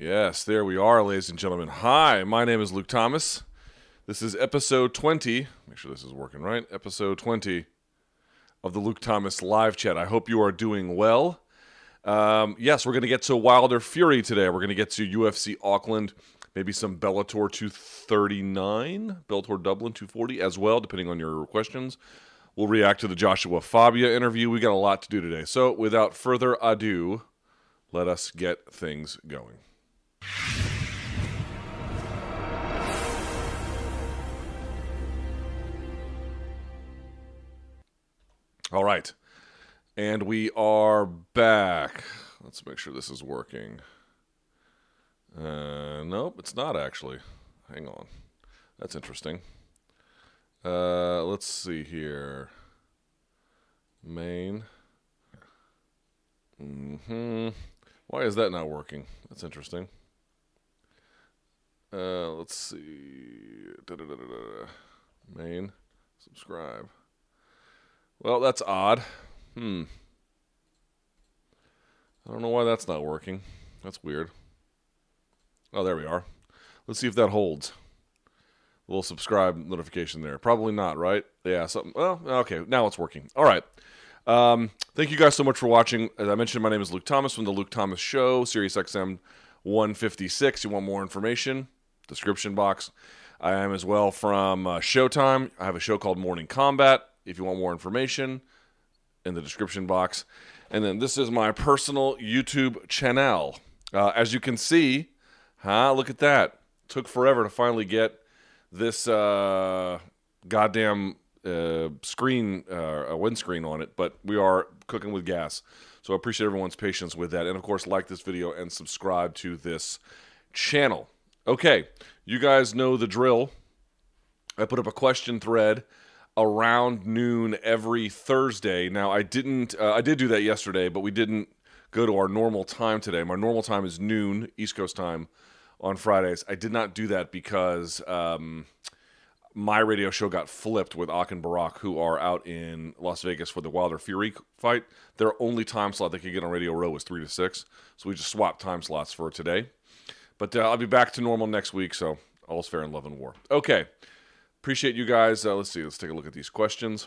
Yes, there we are, ladies and gentlemen. Hi, my name is Luke Thomas. This is episode 20. Make sure this is working right. Episode 20 of the Luke Thomas live chat. I hope you are doing well. Um, yes, we're going to get to Wilder Fury today. We're going to get to UFC Auckland, maybe some Bellator 239, Bellator Dublin 240 as well, depending on your questions. We'll react to the Joshua Fabia interview. We got a lot to do today. So, without further ado, let us get things going. All right. And we are back. Let's make sure this is working. Uh, nope, it's not actually. Hang on. That's interesting. Uh, let's see here. Main. Mm-hmm. Why is that not working? That's interesting. Uh, let's see. Da-da-da-da-da. Main. Subscribe. Well, that's odd. Hmm. I don't know why that's not working. That's weird. Oh, there we are. Let's see if that holds. A little subscribe notification there. Probably not, right? Yeah, something. Well, okay. Now it's working. All right. Um, thank you guys so much for watching. As I mentioned, my name is Luke Thomas from the Luke Thomas Show, Sirius XM 156. You want more information? Description box. I am as well from uh, Showtime. I have a show called Morning Combat. If you want more information, in the description box. And then this is my personal YouTube channel. Uh, as you can see, huh? Look at that. Took forever to finally get this uh, goddamn uh, screen, uh, a windscreen on it, but we are cooking with gas. So I appreciate everyone's patience with that. And of course, like this video and subscribe to this channel. Okay, you guys know the drill. I put up a question thread around noon every Thursday. Now, I didn't, uh, I did do that yesterday, but we didn't go to our normal time today. My normal time is noon East Coast time on Fridays. I did not do that because um, my radio show got flipped with Ak and Barak, who are out in Las Vegas for the Wilder Fury fight. Their only time slot they could get on Radio Row was 3 to 6. So we just swapped time slots for today. But uh, I'll be back to normal next week, so all's fair in love and war. Okay. Appreciate you guys. Uh, let's see. Let's take a look at these questions.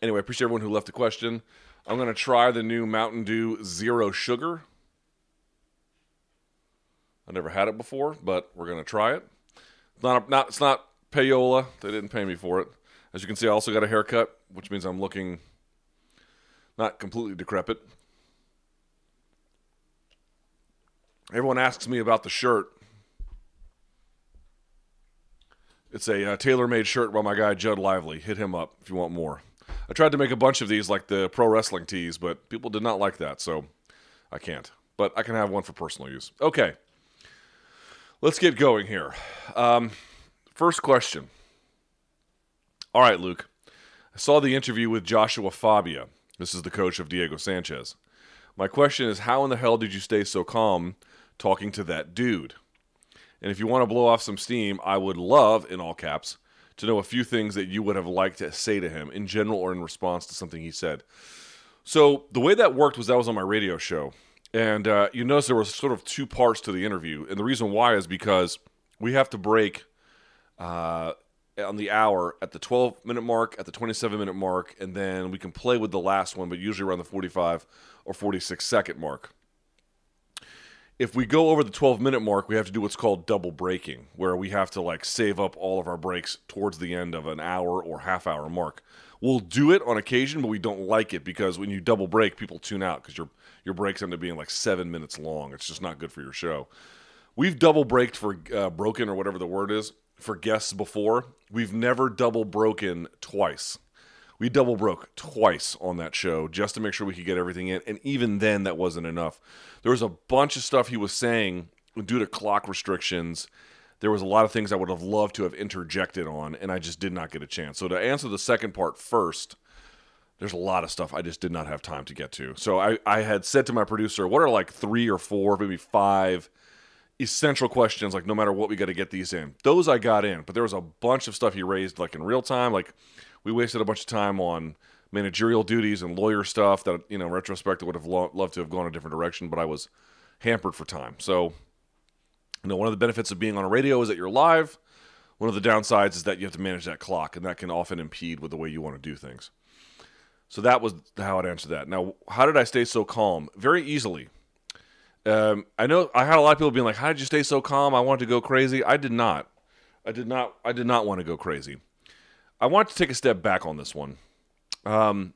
Anyway, appreciate everyone who left a question. I'm going to try the new Mountain Dew Zero Sugar. I never had it before, but we're going to try it. Not, not, it's not payola. They didn't pay me for it. As you can see, I also got a haircut, which means I'm looking not completely decrepit. Everyone asks me about the shirt. It's a uh, tailor-made shirt by my guy Judd Lively. Hit him up if you want more. I tried to make a bunch of these like the pro wrestling tees, but people did not like that, so I can't. But I can have one for personal use. Okay, let's get going here. Um, first question. All right, Luke. I saw the interview with Joshua Fabia. This is the coach of Diego Sanchez. My question is, how in the hell did you stay so calm talking to that dude? And if you want to blow off some steam, I would love, in all caps, to know a few things that you would have liked to say to him in general or in response to something he said. So the way that worked was that was on my radio show. And uh, you notice there was sort of two parts to the interview. And the reason why is because we have to break uh, on the hour at the 12 minute mark, at the 27 minute mark, and then we can play with the last one, but usually around the 45 or 46 second mark if we go over the 12 minute mark, we have to do what's called double breaking, where we have to like save up all of our breaks towards the end of an hour or half hour mark. We'll do it on occasion, but we don't like it because when you double break, people tune out because your your breaks end up being like seven minutes long. It's just not good for your show. We've double braked for uh, broken or whatever the word is for guests before. We've never double broken twice we double broke twice on that show just to make sure we could get everything in. And even then, that wasn't enough. There was a bunch of stuff he was saying due to clock restrictions. There was a lot of things I would have loved to have interjected on, and I just did not get a chance. So, to answer the second part first, there's a lot of stuff I just did not have time to get to. So, I, I had said to my producer, What are like three or four, maybe five essential questions? Like, no matter what, we got to get these in. Those I got in, but there was a bunch of stuff he raised, like in real time. Like, we wasted a bunch of time on managerial duties and lawyer stuff that you know retrospect I would have lo- loved to have gone a different direction but I was hampered for time. So, you know, one of the benefits of being on a radio is that you're live. One of the downsides is that you have to manage that clock, and that can often impede with the way you want to do things. So that was how I'd answer that. Now, how did I stay so calm? Very easily. Um, I know I had a lot of people being like, "How did you stay so calm? I wanted to go crazy." I did not. I did not. I did not want to go crazy. I want to take a step back on this one. Um,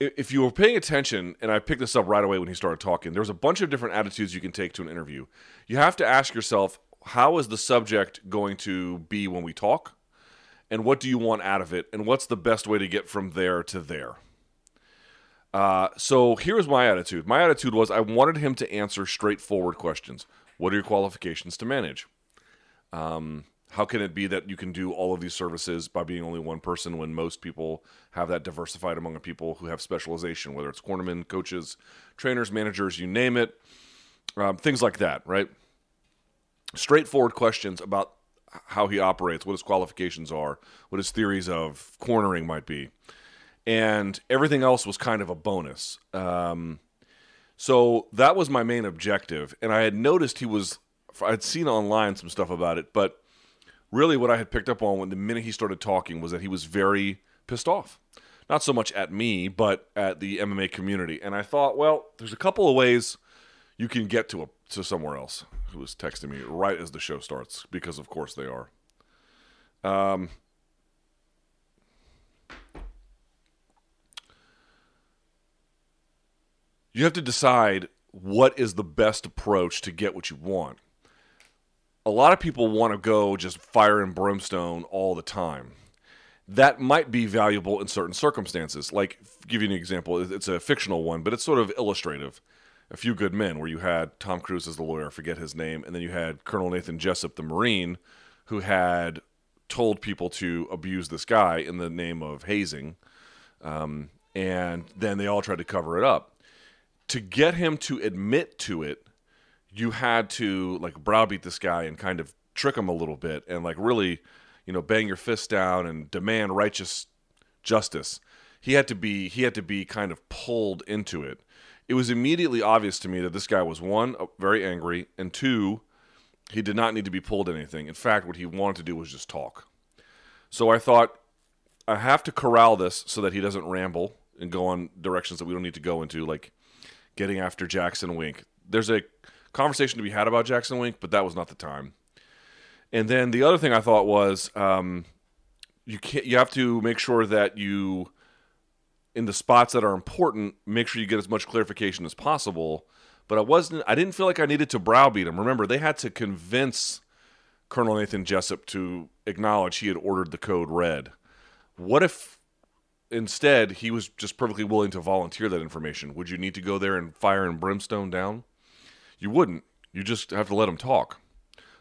if you were paying attention, and I picked this up right away when he started talking, there's a bunch of different attitudes you can take to an interview. You have to ask yourself, how is the subject going to be when we talk? And what do you want out of it? And what's the best way to get from there to there? Uh, so here's my attitude. My attitude was I wanted him to answer straightforward questions. What are your qualifications to manage? Um, how can it be that you can do all of these services by being only one person when most people have that diversified among people who have specialization, whether it's cornermen, coaches, trainers, managers, you name it, um, things like that, right? Straightforward questions about how he operates, what his qualifications are, what his theories of cornering might be. And everything else was kind of a bonus. Um, so that was my main objective. And I had noticed he was, I'd seen online some stuff about it, but really what I had picked up on when the minute he started talking was that he was very pissed off. Not so much at me, but at the MMA community. And I thought, well, there's a couple of ways you can get to a to somewhere else. Who was texting me right as the show starts because of course they are. Um, you have to decide what is the best approach to get what you want a lot of people want to go just fire and brimstone all the time. That might be valuable in certain circumstances. Like, give you an example. It's a fictional one, but it's sort of illustrative. A Few Good Men, where you had Tom Cruise as the lawyer, forget his name, and then you had Colonel Nathan Jessup, the Marine, who had told people to abuse this guy in the name of hazing. Um, and then they all tried to cover it up. To get him to admit to it you had to like browbeat this guy and kind of trick him a little bit and like really, you know, bang your fist down and demand righteous justice. He had to be he had to be kind of pulled into it. It was immediately obvious to me that this guy was one uh, very angry and two he did not need to be pulled anything. In fact, what he wanted to do was just talk. So I thought I have to corral this so that he doesn't ramble and go on directions that we don't need to go into like getting after Jackson Wink. There's a conversation to be had about Jackson Wink, but that was not the time. And then the other thing I thought was um, you can't you have to make sure that you in the spots that are important, make sure you get as much clarification as possible. But I wasn't I didn't feel like I needed to browbeat him. Remember, they had to convince Colonel Nathan Jessup to acknowledge he had ordered the code red. What if instead he was just perfectly willing to volunteer that information? Would you need to go there and fire and brimstone down? You wouldn't. You just have to let him talk.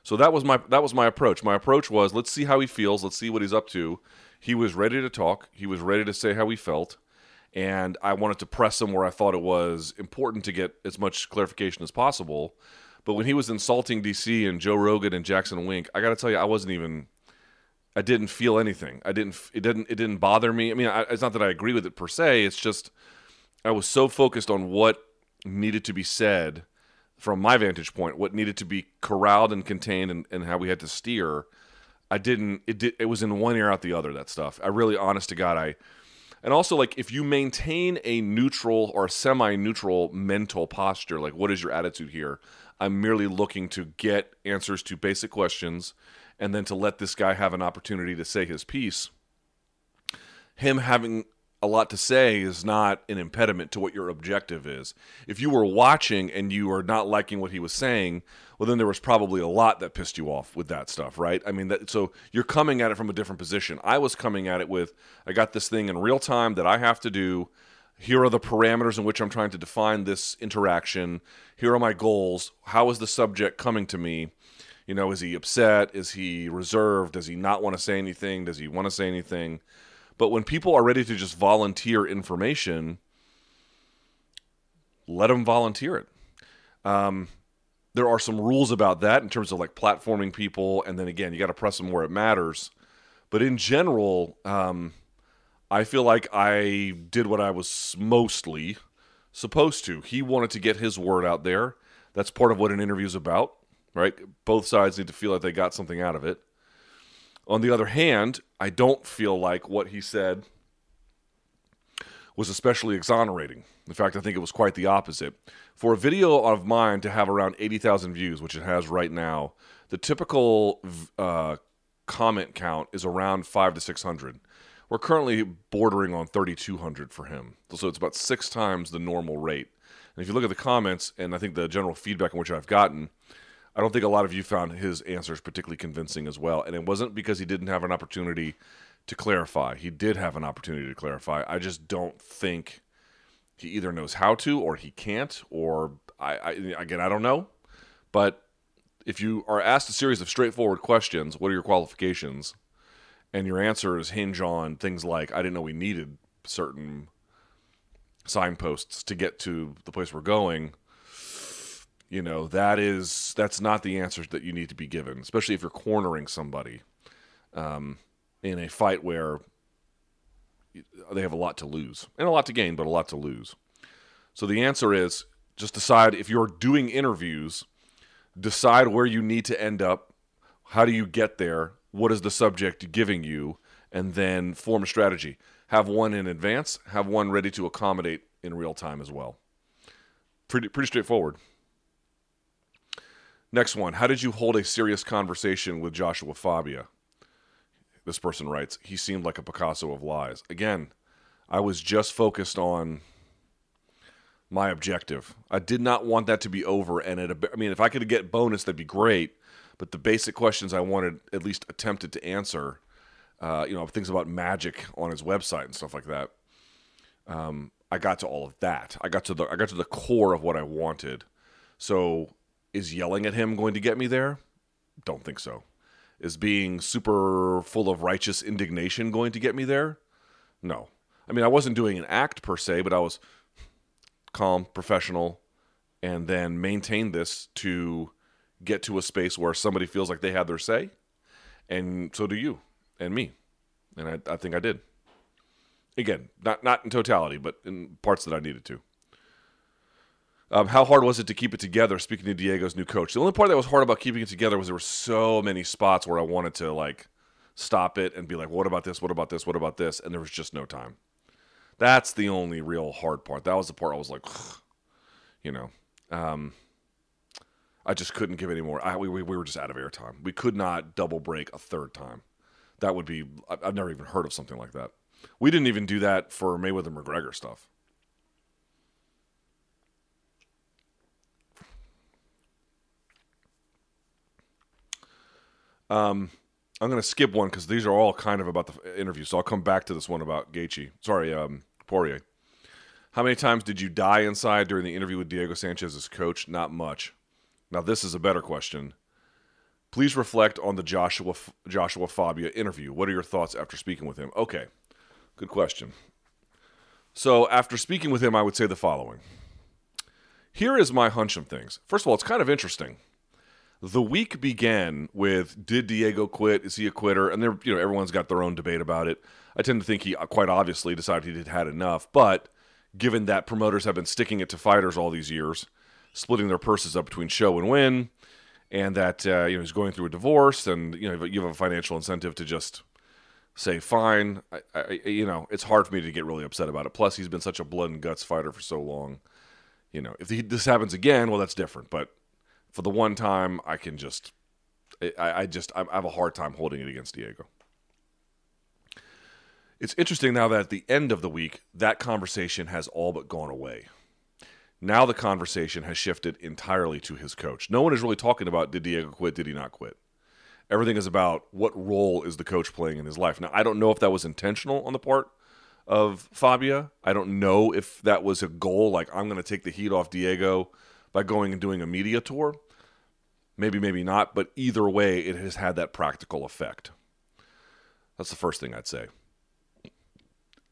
So that was my that was my approach. My approach was let's see how he feels, let's see what he's up to. He was ready to talk. He was ready to say how he felt, and I wanted to press him where I thought it was important to get as much clarification as possible. But when he was insulting DC and Joe Rogan and Jackson Wink, I got to tell you, I wasn't even. I didn't feel anything. I didn't. It didn't. It didn't bother me. I mean, I, it's not that I agree with it per se. It's just I was so focused on what needed to be said from my vantage point, what needed to be corralled and contained and, and how we had to steer, I didn't. It did. It was in one ear out the other. That stuff. I really, honest to God, I. And also, like, if you maintain a neutral or semi-neutral mental posture, like, what is your attitude here? I'm merely looking to get answers to basic questions, and then to let this guy have an opportunity to say his piece. Him having a lot to say is not an impediment to what your objective is. If you were watching and you are not liking what he was saying, well, then there was probably a lot that pissed you off with that stuff, right? I mean, that, so you're coming at it from a different position. I was coming at it with, I got this thing in real time that I have to do. Here are the parameters in which I'm trying to define this interaction. Here are my goals. How is the subject coming to me? You know, is he upset? Is he reserved? Does he not want to say anything? Does he want to say anything? But when people are ready to just volunteer information, let them volunteer it. Um, there are some rules about that in terms of like platforming people, and then again, you got to press them where it matters. But in general, um, I feel like I did what I was mostly supposed to. He wanted to get his word out there. That's part of what an interview is about, right? Both sides need to feel like they got something out of it. On the other hand, I don't feel like what he said was especially exonerating. In fact, I think it was quite the opposite. For a video of mine to have around 80,000 views, which it has right now, the typical uh, comment count is around five to 600. We're currently bordering on 3,200 for him. So it's about six times the normal rate. And if you look at the comments and I think the general feedback in which I've gotten, I don't think a lot of you found his answers particularly convincing as well. And it wasn't because he didn't have an opportunity to clarify. He did have an opportunity to clarify. I just don't think he either knows how to or he can't, or I, I again, I don't know. But if you are asked a series of straightforward questions, what are your qualifications? And your answers hinge on things like, I didn't know we needed certain signposts to get to the place we're going you know that is that's not the answers that you need to be given especially if you're cornering somebody um, in a fight where they have a lot to lose and a lot to gain but a lot to lose. So the answer is just decide if you're doing interviews decide where you need to end up how do you get there what is the subject giving you and then form a strategy. Have one in advance have one ready to accommodate in real time as well. Pretty pretty straightforward Next one. How did you hold a serious conversation with Joshua Fabia? This person writes, he seemed like a Picasso of lies. Again, I was just focused on my objective. I did not want that to be over. And it, I mean, if I could get bonus, that'd be great. But the basic questions I wanted at least attempted to answer, uh, you know, things about magic on his website and stuff like that. Um, I got to all of that. I got to the I got to the core of what I wanted. So is yelling at him going to get me there? Don't think so. Is being super full of righteous indignation going to get me there? No. I mean, I wasn't doing an act per se, but I was calm, professional, and then maintain this to get to a space where somebody feels like they had their say. And so do you and me. And I, I think I did. Again, not not in totality, but in parts that I needed to. Um, how hard was it to keep it together? Speaking to Diego's new coach, the only part that was hard about keeping it together was there were so many spots where I wanted to like stop it and be like, "What about this? What about this? What about this?" And there was just no time. That's the only real hard part. That was the part I was like, you know, um, I just couldn't give any more. I, we, we were just out of airtime. We could not double break a third time. That would be. I've never even heard of something like that. We didn't even do that for Mayweather McGregor stuff. Um, I'm going to skip one because these are all kind of about the interview. So I'll come back to this one about Gaethje. Sorry, um, Poirier. How many times did you die inside during the interview with Diego Sanchez's coach? Not much. Now this is a better question. Please reflect on the Joshua Joshua Fabia interview. What are your thoughts after speaking with him? Okay, good question. So after speaking with him, I would say the following. Here is my hunch of things. First of all, it's kind of interesting the week began with did Diego quit? Is he a quitter? And there, you know, everyone's got their own debate about it. I tend to think he quite obviously decided he had had enough. But given that promoters have been sticking it to fighters all these years, splitting their purses up between show and win, and that uh, you know he's going through a divorce, and you know you have a financial incentive to just say fine. I, I, you know, it's hard for me to get really upset about it. Plus, he's been such a blood and guts fighter for so long. You know, if he, this happens again, well, that's different. But for the one time, I can just, I, I just, I have a hard time holding it against Diego. It's interesting now that at the end of the week, that conversation has all but gone away. Now the conversation has shifted entirely to his coach. No one is really talking about did Diego quit, did he not quit. Everything is about what role is the coach playing in his life. Now, I don't know if that was intentional on the part of Fabia. I don't know if that was a goal, like I'm going to take the heat off Diego by going and doing a media tour. Maybe, maybe not, but either way, it has had that practical effect. That's the first thing I'd say.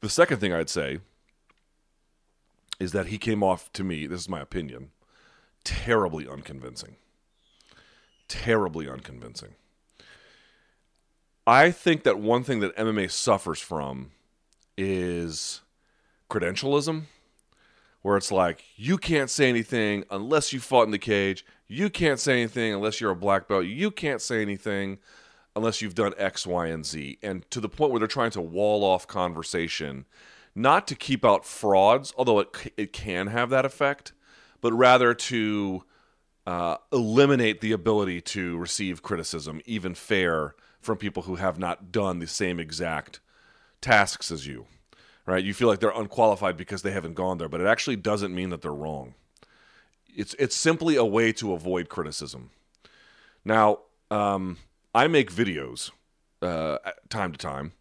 The second thing I'd say is that he came off to me, this is my opinion, terribly unconvincing. Terribly unconvincing. I think that one thing that MMA suffers from is credentialism, where it's like you can't say anything unless you fought in the cage. You can't say anything unless you're a black belt. You can't say anything unless you've done X, Y, and Z. And to the point where they're trying to wall off conversation, not to keep out frauds, although it, it can have that effect, but rather to uh, eliminate the ability to receive criticism, even fair, from people who have not done the same exact tasks as you. Right? You feel like they're unqualified because they haven't gone there, but it actually doesn't mean that they're wrong. It's it's simply a way to avoid criticism. Now, um, I make videos uh, time to time,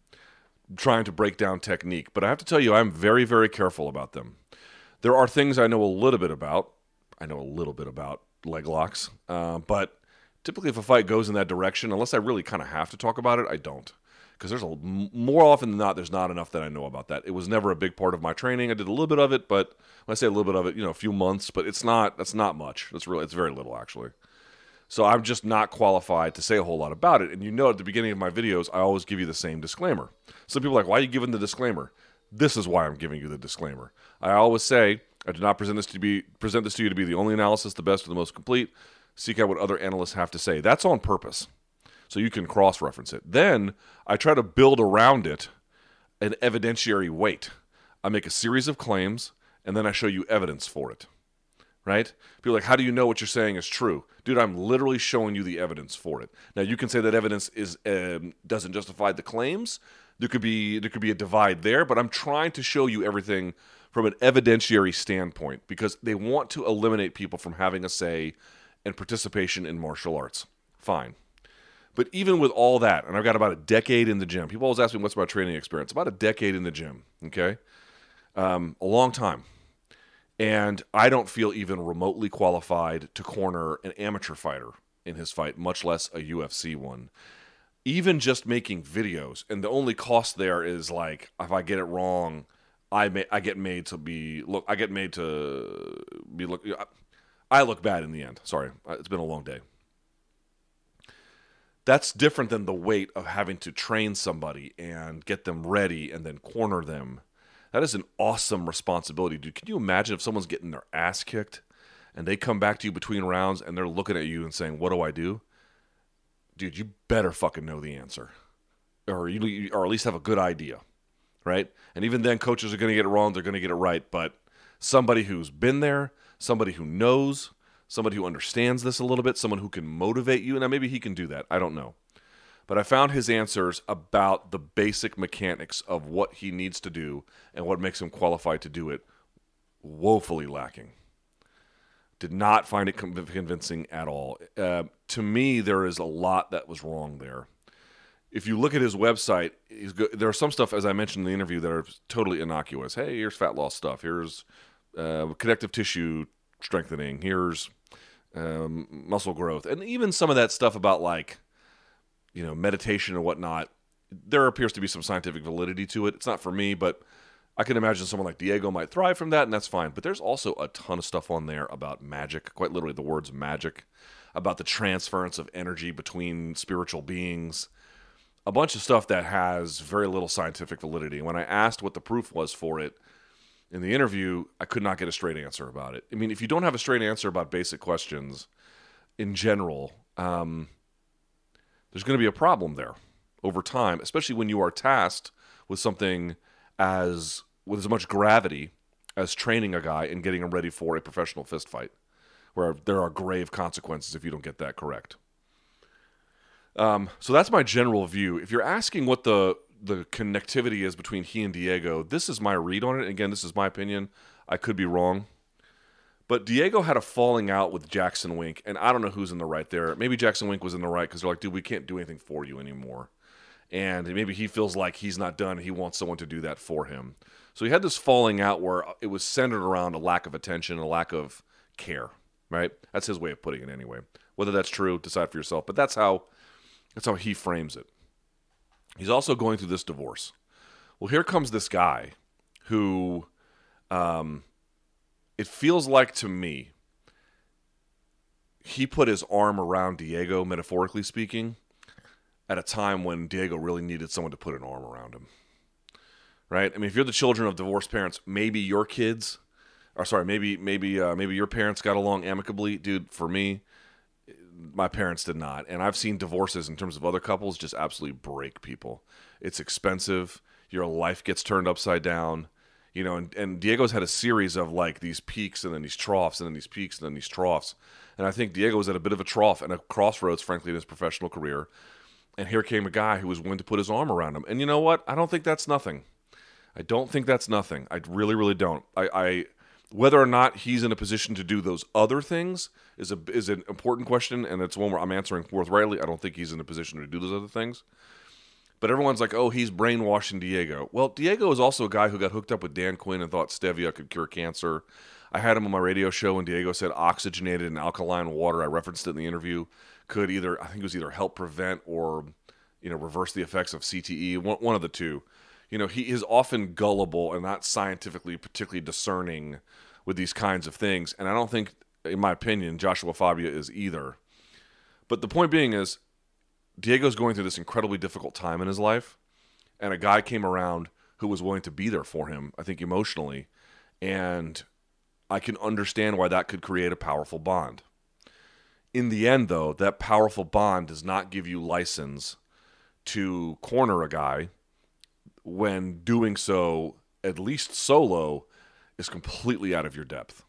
trying to break down technique, but I have to tell you, I'm very very careful about them. There are things I know a little bit about. I know a little bit about leg locks. Uh, but typically, if a fight goes in that direction, unless I really kind of have to talk about it, I don't. Because there's a more often than not, there's not enough that I know about that. It was never a big part of my training. I did a little bit of it, but when I say a little bit of it, you know, a few months, but it's not. That's not much. It's really, it's very little actually. So I'm just not qualified to say a whole lot about it. And you know, at the beginning of my videos, I always give you the same disclaimer. Some people are like, why are you giving the disclaimer? This is why I'm giving you the disclaimer. I always say I do not present this to be present this to you to be the only analysis, the best, or the most complete. Seek out what other analysts have to say. That's on purpose, so you can cross-reference it. Then I try to build around it an evidentiary weight. I make a series of claims, and then I show you evidence for it. Right? People like, how do you know what you're saying is true, dude? I'm literally showing you the evidence for it. Now you can say that evidence is um, doesn't justify the claims. There could be there could be a divide there, but I'm trying to show you everything from an evidentiary standpoint because they want to eliminate people from having a say and participation in martial arts. Fine. But even with all that, and I've got about a decade in the gym, people always ask me what's my training experience. About a decade in the gym, okay? Um, a long time. And I don't feel even remotely qualified to corner an amateur fighter in his fight, much less a UFC one. Even just making videos, and the only cost there is like if I get it wrong, I may, I get made to be look I get made to be look I look bad in the end. Sorry, it's been a long day. That's different than the weight of having to train somebody and get them ready and then corner them. That is an awesome responsibility, dude. Can you imagine if someone's getting their ass kicked and they come back to you between rounds and they're looking at you and saying, "What do I do?" Dude, you better fucking know the answer, or you, or at least have a good idea right? And even then, coaches are going to get it wrong. They're going to get it right. But somebody who's been there, somebody who knows, somebody who understands this a little bit, someone who can motivate you. Now, maybe he can do that. I don't know. But I found his answers about the basic mechanics of what he needs to do and what makes him qualified to do it woefully lacking. Did not find it convincing at all. Uh, to me, there is a lot that was wrong there if you look at his website, there are some stuff, as I mentioned in the interview, that are totally innocuous. Hey, here's fat loss stuff. Here's uh, connective tissue strengthening. Here's um, muscle growth, and even some of that stuff about like, you know, meditation and whatnot. There appears to be some scientific validity to it. It's not for me, but I can imagine someone like Diego might thrive from that, and that's fine. But there's also a ton of stuff on there about magic, quite literally the words magic, about the transference of energy between spiritual beings a bunch of stuff that has very little scientific validity. When I asked what the proof was for it in the interview, I could not get a straight answer about it. I mean, if you don't have a straight answer about basic questions in general, um, there's going to be a problem there over time, especially when you are tasked with something as with as much gravity as training a guy and getting him ready for a professional fist fight, where there are grave consequences if you don't get that correct. Um, so that's my general view. If you're asking what the the connectivity is between he and Diego, this is my read on it. Again, this is my opinion. I could be wrong. But Diego had a falling out with Jackson Wink, and I don't know who's in the right there. Maybe Jackson Wink was in the right because they're like, dude, we can't do anything for you anymore. And maybe he feels like he's not done. He wants someone to do that for him. So he had this falling out where it was centered around a lack of attention, a lack of care, right? That's his way of putting it anyway. Whether that's true, decide for yourself. But that's how that's how he frames it. He's also going through this divorce. Well, here comes this guy who um, it feels like to me he put his arm around Diego, metaphorically speaking, at a time when Diego really needed someone to put an arm around him. Right? I mean, if you're the children of divorced parents, maybe your kids or sorry, maybe maybe uh, maybe your parents got along amicably, dude. For me, my parents did not, and I've seen divorces in terms of other couples just absolutely break people. It's expensive. Your life gets turned upside down. You know, and, and Diego's had a series of like these peaks and then these troughs and then these peaks and then these troughs. And I think Diego was at a bit of a trough and a crossroads, frankly, in his professional career. And here came a guy who was willing to put his arm around him. And you know what? I don't think that's nothing. I don't think that's nothing. I really, really don't. I, I whether or not he's in a position to do those other things is a is an important question, and it's one where I'm answering forthrightly. I don't think he's in a position to do those other things. But everyone's like, oh, he's brainwashing Diego. Well, Diego is also a guy who got hooked up with Dan Quinn and thought stevia could cure cancer. I had him on my radio show, and Diego said oxygenated and alkaline water. I referenced it in the interview. Could either, I think it was either help prevent or, you know, reverse the effects of CTE. One, one of the two. You know, he is often gullible and not scientifically particularly discerning with these kinds of things. And I don't think, in my opinion, Joshua Fabia is either. But the point being is, Diego's going through this incredibly difficult time in his life, and a guy came around who was willing to be there for him, I think emotionally, and I can understand why that could create a powerful bond. In the end, though, that powerful bond does not give you license to corner a guy when doing so, at least solo, is completely out of your depth.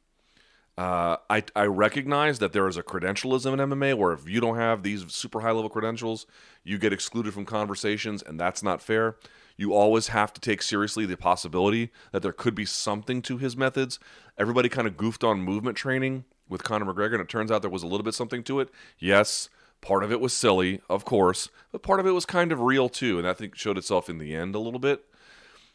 Uh, I, I recognize that there is a credentialism in MMA where if you don't have these super high level credentials, you get excluded from conversations, and that's not fair. You always have to take seriously the possibility that there could be something to his methods. Everybody kind of goofed on movement training with Conor McGregor, and it turns out there was a little bit something to it. Yes, part of it was silly, of course, but part of it was kind of real too, and I think showed itself in the end a little bit.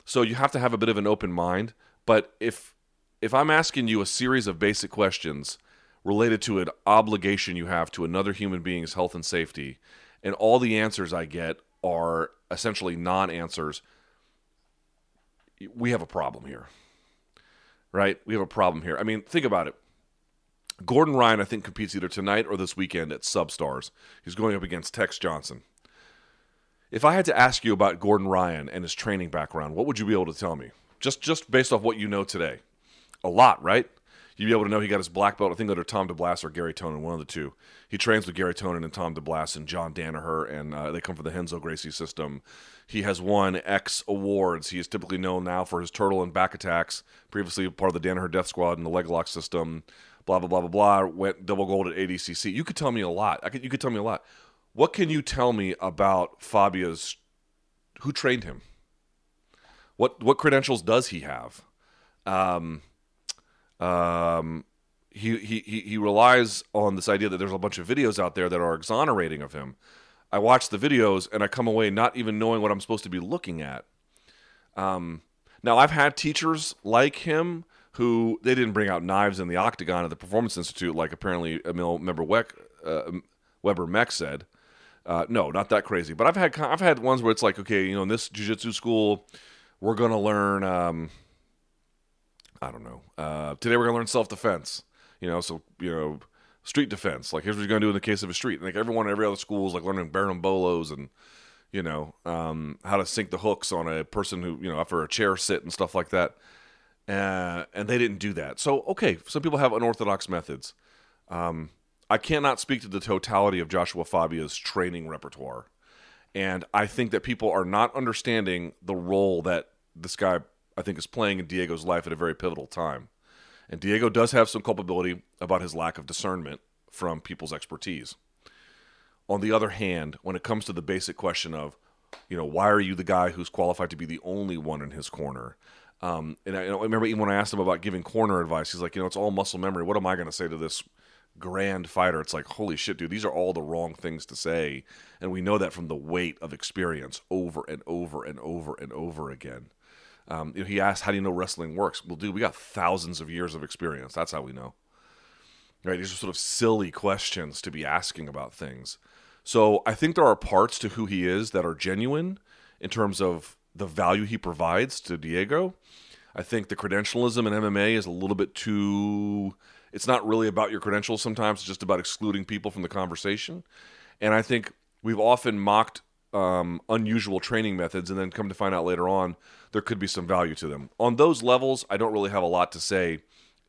So you have to have a bit of an open mind. But if if I'm asking you a series of basic questions related to an obligation you have to another human being's health and safety, and all the answers I get are essentially non-answers, we have a problem here. Right? We have a problem here. I mean, think about it. Gordon Ryan, I think, competes either tonight or this weekend at Substars. He's going up against Tex Johnson. If I had to ask you about Gordon Ryan and his training background, what would you be able to tell me? Just just based off what you know today a lot, right? You'd be able to know he got his black belt, I think, under Tom DeBlass or Garry Tonon, one of the two. He trains with Garry Tonon and Tom DeBlass and John Danaher, and uh, they come from the Renzo Gracie system. He has won X awards. He is typically known now for his turtle and back attacks, previously part of the Danaher Death Squad and the leg lock system, blah, blah, blah, blah, blah. Went double gold at ADCC. You could tell me a lot. I could, you could tell me a lot. What can you tell me about Fabia's, who trained him? What, what credentials does he have? Um, um, he, he, he relies on this idea that there's a bunch of videos out there that are exonerating of him. I watch the videos and I come away not even knowing what I'm supposed to be looking at. Um, now, I've had teachers like him who they didn't bring out knives in the octagon at the Performance Institute, like apparently Emil member Weck, uh, Weber Meck said. Uh, no, not that crazy. But I've had I've had ones where it's like, okay, you know, in this jujitsu school, we're gonna learn. Um, I don't know. Uh, today we're gonna learn self defense. You know, so you know, street defense. Like here's what you're gonna do in the case of a street. And, like everyone in every other school is like learning bolos and you know um, how to sink the hooks on a person who you know after a chair sit and stuff like that. Uh, and they didn't do that. So okay, some people have unorthodox methods. Um, I cannot speak to the totality of Joshua Fabia's training repertoire. And I think that people are not understanding the role that this guy I think is playing in Diego's life at a very pivotal time. And Diego does have some culpability about his lack of discernment from people's expertise. On the other hand, when it comes to the basic question of, you know, why are you the guy who's qualified to be the only one in his corner? Um, and I, I remember even when I asked him about giving corner advice, he's like, you know, it's all muscle memory. What am I going to say to this grand fighter? It's like, holy shit, dude, these are all the wrong things to say. And we know that from the weight of experience over and over and over and over again. Um, you know, he asked, "How do you know wrestling works?" Well, dude, we got thousands of years of experience. That's how we know. Right? These are sort of silly questions to be asking about things. So I think there are parts to who he is that are genuine in terms of the value he provides to Diego. I think the credentialism in MMA is a little bit too. It's not really about your credentials sometimes, it's just about excluding people from the conversation. And I think we've often mocked um, unusual training methods, and then come to find out later on there could be some value to them. On those levels, I don't really have a lot to say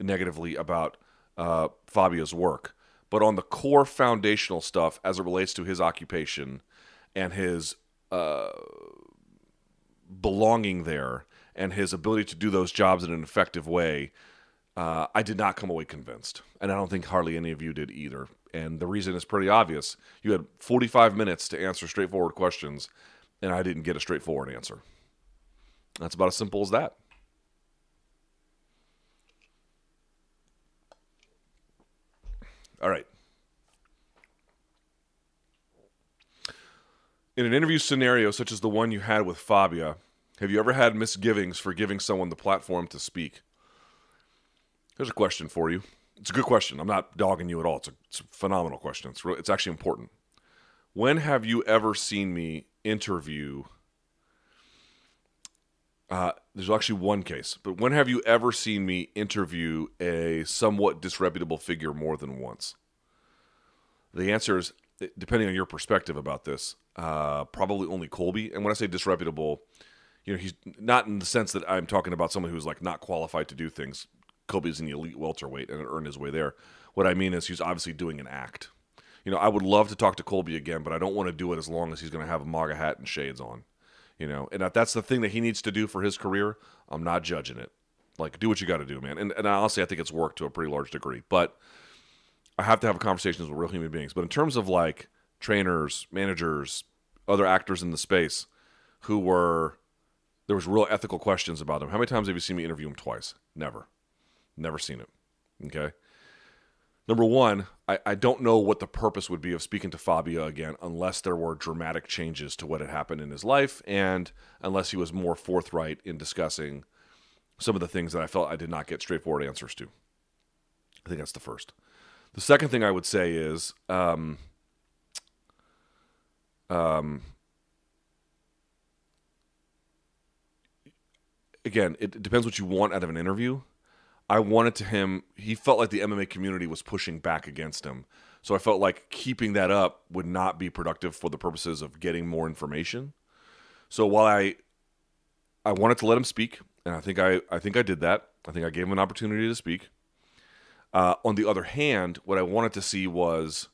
negatively about uh, Fabia's work, but on the core foundational stuff as it relates to his occupation and his uh, belonging there and his ability to do those jobs in an effective way, uh, I did not come away convinced. And I don't think hardly any of you did either. And the reason is pretty obvious. You had 45 minutes to answer straightforward questions, and I didn't get a straightforward answer. That's about as simple as that. All right. In an interview scenario such as the one you had with Fabia, have you ever had misgivings for giving someone the platform to speak? Here's a question for you. It's a good question. I'm not dogging you at all. It's a, it's a phenomenal question. It's it's actually important. When have you ever seen me interview? Uh, there's actually one case, but when have you ever seen me interview a somewhat disreputable figure more than once? The answer is, depending on your perspective about this, uh, probably only Colby. And when I say disreputable, you know, he's not in the sense that I'm talking about someone who's like not qualified to do things. Colby's in the elite welterweight and earned his way there. What I mean is he's obviously doing an act. You know, I would love to talk to Colby again, but I don't want to do it as long as he's going to have a MAGA hat and shades on. You know, and if that's the thing that he needs to do for his career, I'm not judging it. Like, do what you got to do, man. And, and honestly, I think it's worked to a pretty large degree. But I have to have conversations with real human beings. But in terms of like trainers, managers, other actors in the space who were there was real ethical questions about them. How many times have you seen me interview them twice? Never. Never seen it. Okay. Number one, I, I don't know what the purpose would be of speaking to Fabia again unless there were dramatic changes to what had happened in his life and unless he was more forthright in discussing some of the things that I felt I did not get straightforward answers to. I think that's the first. The second thing I would say is um, um, again, it depends what you want out of an interview. I wanted to him, he felt like the MMA community was pushing back against him. So I felt like keeping that up would not be productive for the purposes of getting more information. So while I I wanted to let him speak, and I think I I think I did that. I think I gave him an opportunity to speak. Uh, on the other hand, what I wanted to see was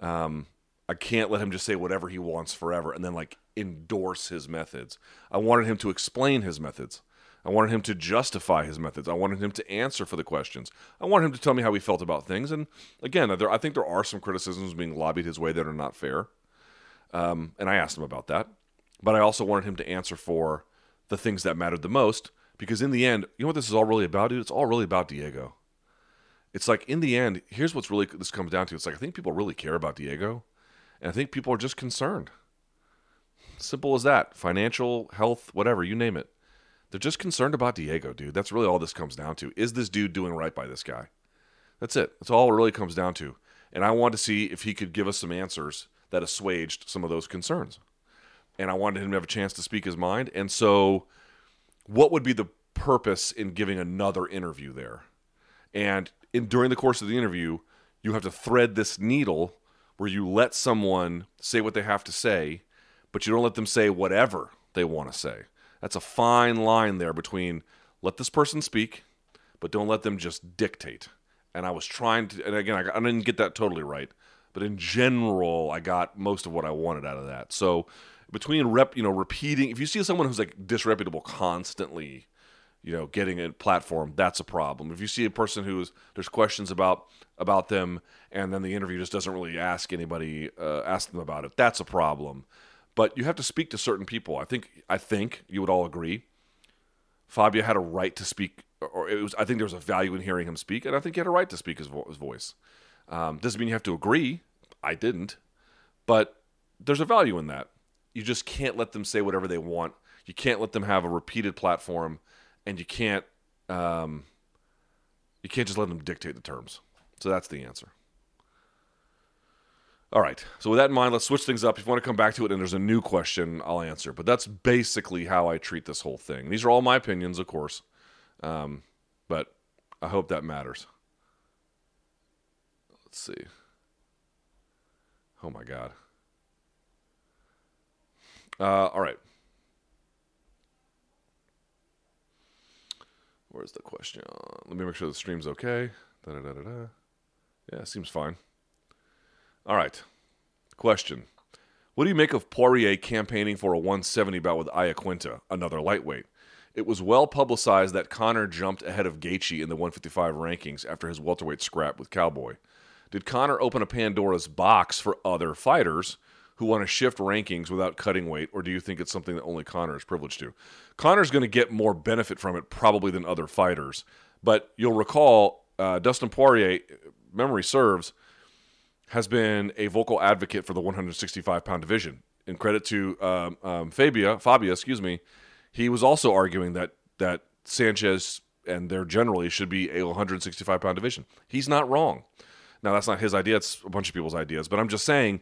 um, I can't let him just say whatever he wants forever and then like endorse his methods. I wanted him to explain his methods. I wanted him to justify his methods. I wanted him to answer for the questions. I wanted him to tell me how he felt about things. And again, there, I think there are some criticisms being lobbied his way that are not fair. Um, and I asked him about that. But I also wanted him to answer for the things that mattered the most. Because in the end, you know what this is all really about, dude? It's all really about Diego. It's like in the end, here's what's really this comes down to. It's like I think people really care about Diego, and I think people are just concerned. Simple as that. Financial, health, whatever, you name it. They're just concerned about Diego, dude. That's really all this comes down to. Is this dude doing right by this guy? That's it. That's all it really comes down to. And I wanted to see if he could give us some answers that assuaged some of those concerns. And I wanted him to have a chance to speak his mind. And so, what would be the purpose in giving another interview there? And in during the course of the interview, you have to thread this needle where you let someone say what they have to say, but you don't let them say whatever they want to say. That's a fine line there between let this person speak, but don't let them just dictate. And I was trying to, and again, I, I didn't get that totally right, but in general, I got most of what I wanted out of that. So between rep, you know, repeating, if you see someone who's like disreputable constantly, you know, getting a platform, that's a problem. If you see a person who's there's questions about about them, and then the interview just doesn't really ask anybody, uh, ask them about it, that's a problem. But you have to speak to certain people. I think I think you would all agree. Fabia had a right to speak, or it was. I think there was a value in hearing him speak, and I think he had a right to speak his, vo- his voice. Um, doesn't mean you have to agree. I didn't, but there's a value in that. You just can't let them say whatever they want. You can't let them have a repeated platform, and you can't um, you can't just let them dictate the terms. So that's the answer. All right. So with that in mind, let's switch things up. If you want to come back to it and there's a new question, I'll answer. But that's basically how I treat this whole thing. These are all my opinions, of course. Um, but I hope that matters. Let's see. Oh my God. Uh, all right. Where's the question? Let me make sure the stream's okay. Da-da-da-da-da. Yeah, seems fine. All right. Question. What do you make of Poirier campaigning for a 170 bout with Iaquinta, another lightweight? It was well publicized that Conor jumped ahead of Gaethje in the 155 rankings after his welterweight scrap with Cowboy. Did Conor open a Pandora's box for other fighters who want to shift rankings without cutting weight, or do you think it's something that only Conor is privileged to? Conor's going to get more benefit from it probably than other fighters. But you'll recall uh, Dustin Poirier, memory serves, has been a vocal advocate for the 165 pound division. In credit to um, um, Fabia, Fabia, excuse me, he was also arguing that that Sanchez and there generally should be a 165 pound division. He's not wrong. Now that's not his idea; it's a bunch of people's ideas. But I'm just saying,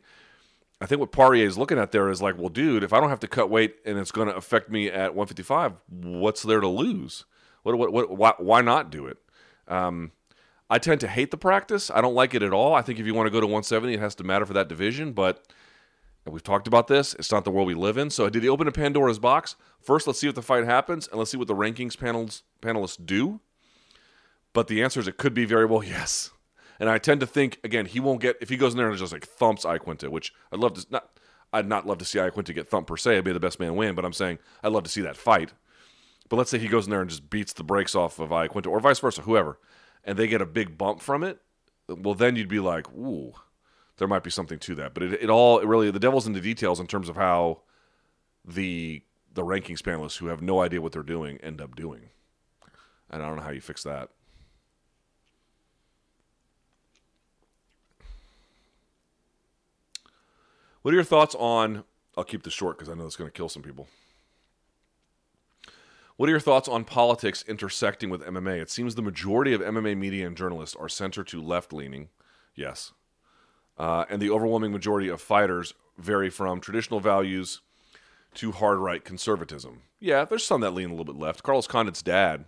I think what Poirier is looking at there is like, well, dude, if I don't have to cut weight and it's going to affect me at 155, what's there to lose? What, what, what why, why not do it? Um, I tend to hate the practice. I don't like it at all. I think if you want to go to 170, it has to matter for that division. But we've talked about this. It's not the world we live in. So did he open a Pandora's box? First, let's see if the fight happens, and let's see what the rankings panels panelists do. But the answer is it could be very well yes. And I tend to think again he won't get if he goes in there and just like thumps Iaquinta, which I'd love to not. I'd not love to see Iaquinta get thumped per se. I'd be the best man win, but I'm saying I'd love to see that fight. But let's say he goes in there and just beats the brakes off of Iaquinta, or vice versa, whoever and they get a big bump from it, well, then you'd be like, ooh, there might be something to that. But it, it all it really the devil's in the details in terms of how the the rankings panelists who have no idea what they're doing end up doing. And I don't know how you fix that. What are your thoughts on? I'll keep this short because I know it's going to kill some people. What are your thoughts on politics intersecting with MMA? It seems the majority of MMA media and journalists are center to left leaning. Yes. Uh, and the overwhelming majority of fighters vary from traditional values to hard right conservatism. Yeah, there's some that lean a little bit left. Carlos Condit's dad,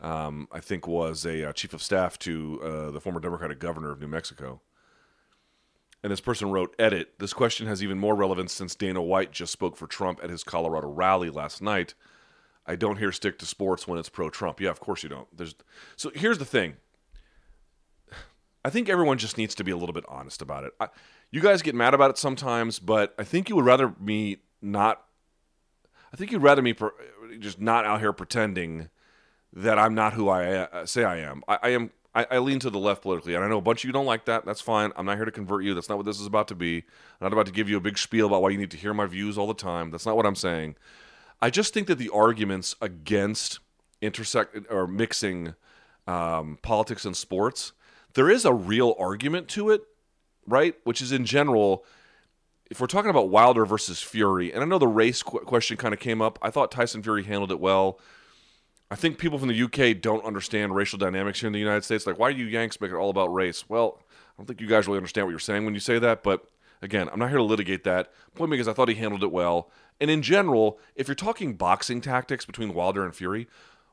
um, I think, was a uh, chief of staff to uh, the former Democratic governor of New Mexico. And this person wrote, Edit, this question has even more relevance since Dana White just spoke for Trump at his Colorado rally last night I don't hear stick to sports when it's pro Trump. Yeah, of course you don't. There's so here's the thing. I think everyone just needs to be a little bit honest about it. I, you guys get mad about it sometimes, but I think you would rather me not. I think you'd rather me per, just not out here pretending that I'm not who I uh, say I am. I, I am. I, I, lean to the left politically, and I know a bunch of you don't like that. That's fine. I'm not here to convert you. That's not what this is about to be. I'm not about to give you a big spiel about why you need to hear my views all the time. That's not what I'm saying. I just think that the arguments against intersect or mixing um, politics and sports, there is a real argument to it, right? Which is in general, if we're talking about Wilder versus Fury, and I know the race qu- question kind of came up. I thought Tyson Fury handled it well. I think people from the UK don't understand racial dynamics here in the United States. Like, why do you Yanks make it all about race? Well, I don't think you guys really understand what you're saying when you say that, but again, I'm not here to litigate that. Point being is, I thought he handled it well. And in general, if you're talking boxing tactics between Wilder and Fury,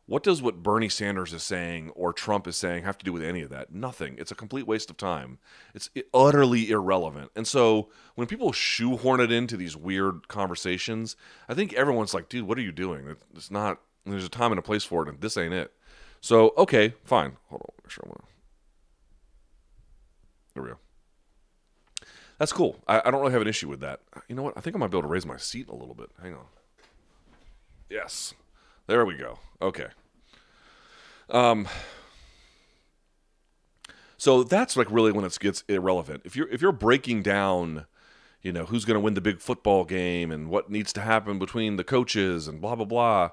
what does what Bernie Sanders is saying or Trump is saying have to do with any of that? Nothing. It's a complete waste of time. It's utterly irrelevant. And so when people shoehorn it into these weird conversations, I think everyone's like, dude, what are you doing? It's not, there's a time and a place for it, and this ain't it. So, okay, fine. Hold on. Make sure I want to. There we go. That's cool. I, I don't really have an issue with that. You know what? I think I might be able to raise my seat a little bit. Hang on. Yes. There we go. Okay. Um. So that's like really when it gets irrelevant. If you're if you're breaking down, you know, who's going to win the big football game and what needs to happen between the coaches and blah blah blah,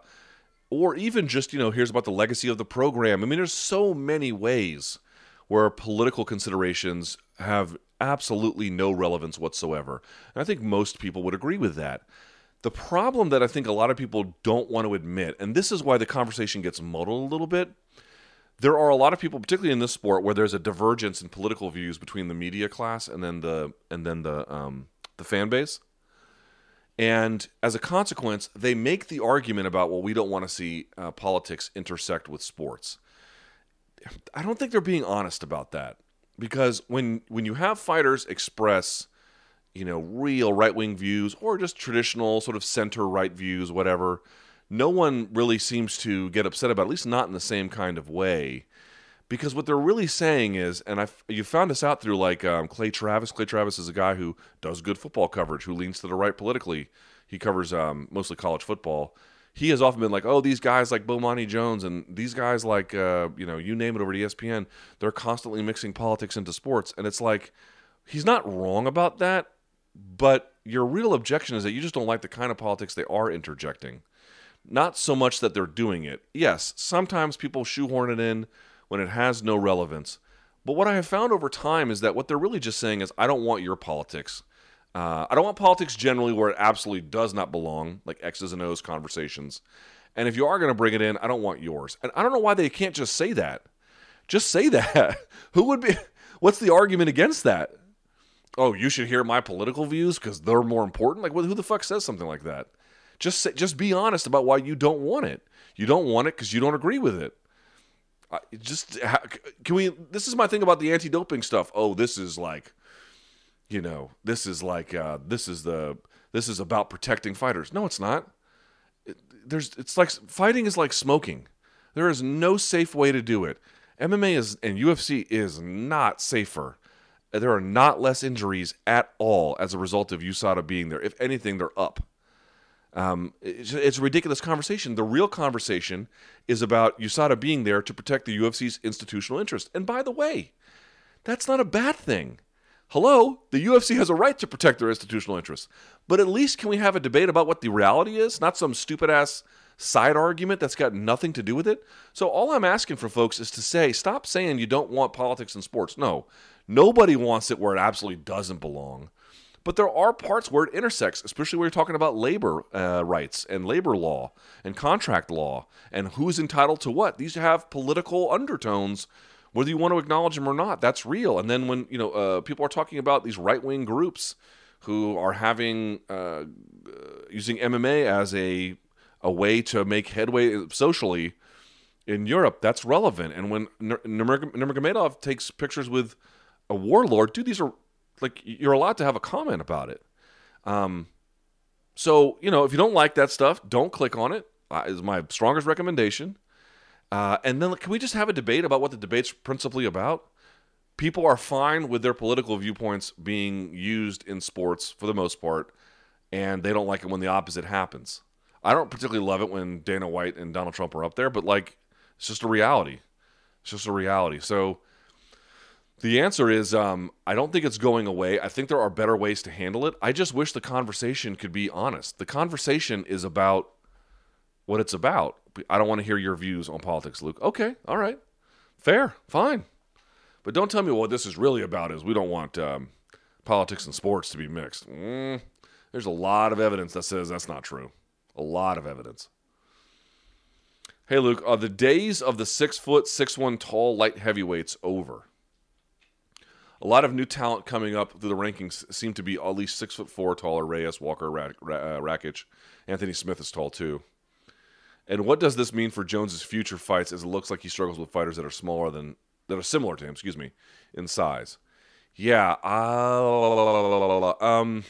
or even just you know, here's about the legacy of the program. I mean, there's so many ways where political considerations have absolutely no relevance whatsoever. And I think most people would agree with that. The problem that I think a lot of people don't want to admit, and this is why the conversation gets muddled a little bit, there are a lot of people, particularly in this sport, where there's a divergence in political views between the media class and then the and then the um, the fan base. And as a consequence, they make the argument about, well, we don't want to see uh, politics intersect with sports. I don't think they're being honest about that because when when you have fighters express you know real right wing views or just traditional sort of center right views whatever no one really seems to get upset about, at least not in the same kind of way. Because what they're really saying is, and I you found this out through like um, Clay Travis. Clay Travis is a guy who does good football coverage, who leans to the right politically. He covers um, mostly college football. He has often been like, oh, these guys like Bomani Jones and these guys like, uh, you know, you name it over at ESPN, they're constantly mixing politics into sports. And it's like, he's not wrong about that, but your real objection is that you just don't like the kind of politics they are interjecting. Not so much that they're doing it. Yes, sometimes people shoehorn it in when it has no relevance. But what I have found over time is that what they're really just saying is, I don't want your politics. Uh, I don't want politics generally where it absolutely does not belong, like X's and O's conversations. And if you are going to bring it in, I don't want yours. And I don't know why they can't just say that. Just say that. Who would be? What's the argument against that? Oh, you should hear my political views because they're more important. Like, who the fuck says something like that? Just say, just be honest about why you don't want it. You don't want it because you don't agree with it. Just can we? This is my thing about the anti-doping stuff. Oh, this is like, you know, this is like uh, this is the this is about protecting fighters. No, it's not. There's it's like fighting is like smoking. There is no safe way to do it. MMA is and UFC is not safer. There are not less injuries at all as a result of USADA being there. If anything, they're up. Um, it's, it's, a ridiculous conversation. The real conversation is about USADA being there to protect the UFC's institutional interest. And by the way, that's not a bad thing. Hello, the UFC has a right to protect their institutional interests. But at least can we have a debate about what the reality is, not some stupid ass side argument that's got nothing to do with it. So all I'm asking for folks is to say, stop saying you don't want politics in sports. No, nobody wants it where it absolutely doesn't belong. But there are parts where it intersects, especially when you're talking about labor uh, rights and labor law and contract law and who's entitled to what. These have political undertones, whether you want to acknowledge them or not. That's real. And then when you know uh, people are talking about these right wing groups who are having uh, uh using MMA as a a way to make headway socially in Europe, that's relevant. And when Nurmagomedov takes pictures with a warlord, dude, these are like you're allowed to have a comment about it. Um, so you know, if you don't like that stuff, don't click on it. Uh, is my strongest recommendation. Uh, and then can we just have a debate about what the debate's principally about? People are fine with their political viewpoints being used in sports for the most part, and they don't like it when the opposite happens. I don't particularly love it when Dana White and Donald Trump are up there, but like it's just a reality. It's just a reality. So the answer is um, I don't think it's going away. I think there are better ways to handle it. I just wish the conversation could be honest. The conversation is about what it's about. I don't want to hear your views on politics, Luke. Okay, all right. Fair, fine. But don't tell me what this is really about is we don't want um, politics and sports to be mixed. Mm, there's a lot of evidence that says that's not true. A lot of evidence. Hey, Luke, are the days of the six foot, six one tall light heavyweights over? A lot of new talent coming up through the rankings seem to be at least six foot four taller. Reyes, Walker, Rak- uh, Rakic, Anthony Smith is tall too. And what does this mean for Jones's future fights? As it looks like he struggles with fighters that are smaller than that are similar to him. Excuse me, in size. Yeah. Uh, um.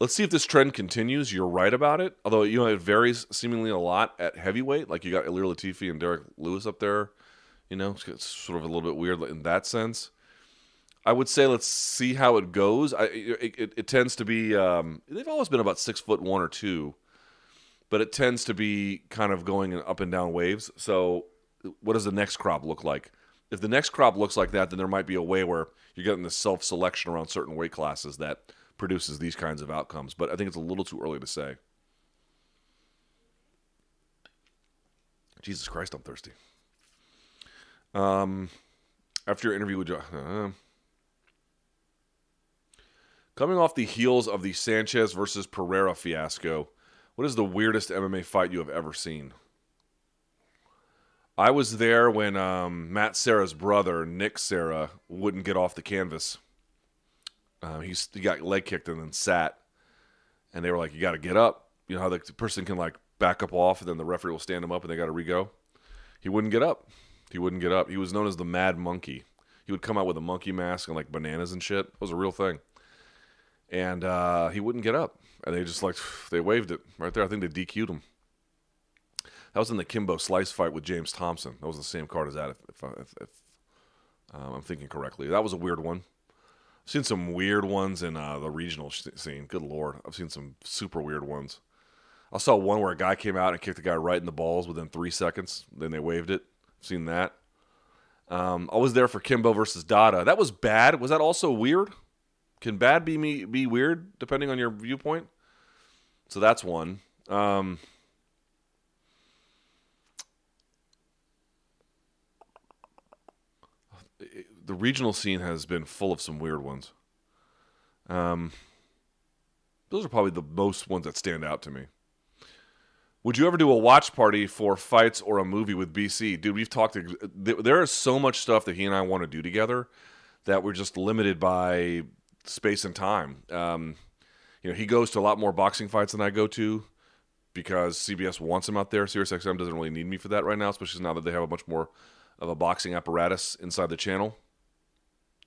Let's see if this trend continues. You're right about it. Although you know it varies seemingly a lot at heavyweight. Like you got Ilir Latifi and Derrick Lewis up there you know, it's sort of a little bit weird in that sense. I would say let's see how it goes. I, it, it, it tends to be um, they've always been about six foot one or two, but it tends to be kind of going in up and down waves. So, what does the next crop look like? If the next crop looks like that, then there might be a way where you're getting this self selection around certain weight classes that produces these kinds of outcomes. But I think it's a little too early to say. Jesus Christ, I'm thirsty. Um, after your interview with uh, coming off the heels of the Sanchez versus Pereira fiasco, what is the weirdest MMA fight you have ever seen? I was there when um, Matt Serra's brother, Nick Serra, wouldn't get off the canvas. He, he got leg kicked and then sat. And they were like, You got to get up. You know how the person can like back up off and then the referee will stand him up and they got to re go? He wouldn't get up. He wouldn't get up. He was known as the Mad Monkey. He would come out with a monkey mask and like bananas and shit. It was a real thing. and uh, he wouldn't get up, and they just like they waved it right there. I think they DQ'd him. That was in the Kimbo Slice fight with James Thompson. That was the same card as that, if, if, if, if um, I'm thinking correctly. That was a weird one. I've seen some weird ones in uh, the regional scene. Good lord, I've seen some super weird ones. I saw one where a guy came out and kicked the guy right in the balls within three seconds. Then they waved it. Seen that. Um, I was there for Kimbo versus Dada. That was bad. Was that also weird? Can bad be me be weird depending on your viewpoint? So that's one. Um, the regional scene has been full of some weird ones. Um, those are probably the most ones that stand out to me. Would you ever do a watch party for fights or a movie with BC? Dude, we've talked. There is so much stuff that he and I want to do together that we're just limited by space and time. Um, you know, he goes to a lot more boxing fights than I go to because CBS wants him out there. SiriusXM doesn't really need me for that right now, especially now that they have a much more of a boxing apparatus inside the channel.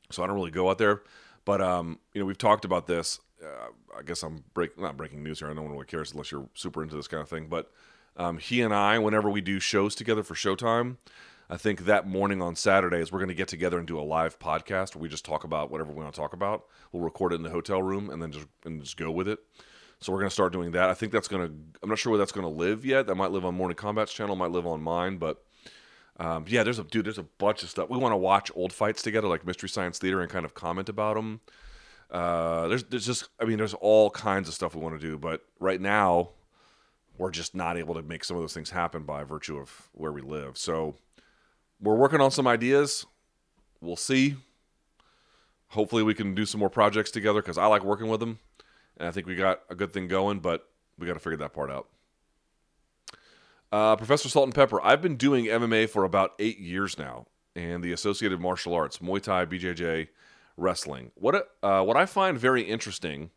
So I don't really go out there. But um, you know, we've talked about this uh, I guess I'm break not breaking news here. I know no one really cares unless you're super into this kind of thing. But um, he and I, whenever we do shows together for Showtime, I think that morning on Saturdays we're going to get together and do a live podcast where we just talk about whatever we want to talk about. We'll record it in the hotel room and then just and just go with it. So we're going to start doing that. I think that's going to. I'm not sure where that's going to live yet. That might live on Morning Combat's channel. Might live on mine, but. Um, yeah, there's a dude. There's a bunch of stuff. We want to watch old fights together, like Mystery Science Theater, and kind of comment about them. Uh, there's there's just I mean there's all kinds of stuff we want to do, but right now we're just not able to make some of those things happen by virtue of where we live. So we're working on some ideas. We'll see. Hopefully we can do some more projects together because I like working with them, and I think we got a good thing going. But we got to figure that part out. Uh, Professor Salt and Pepper, I've been doing MMA for about eight years now, and the associated martial arts, Muay Thai, BJJ, wrestling. What uh, what I find very interesting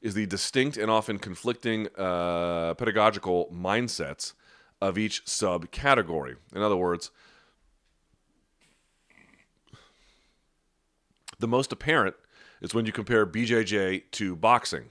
is the distinct and often conflicting uh, pedagogical mindsets of each subcategory. In other words, the most apparent is when you compare BJJ to boxing.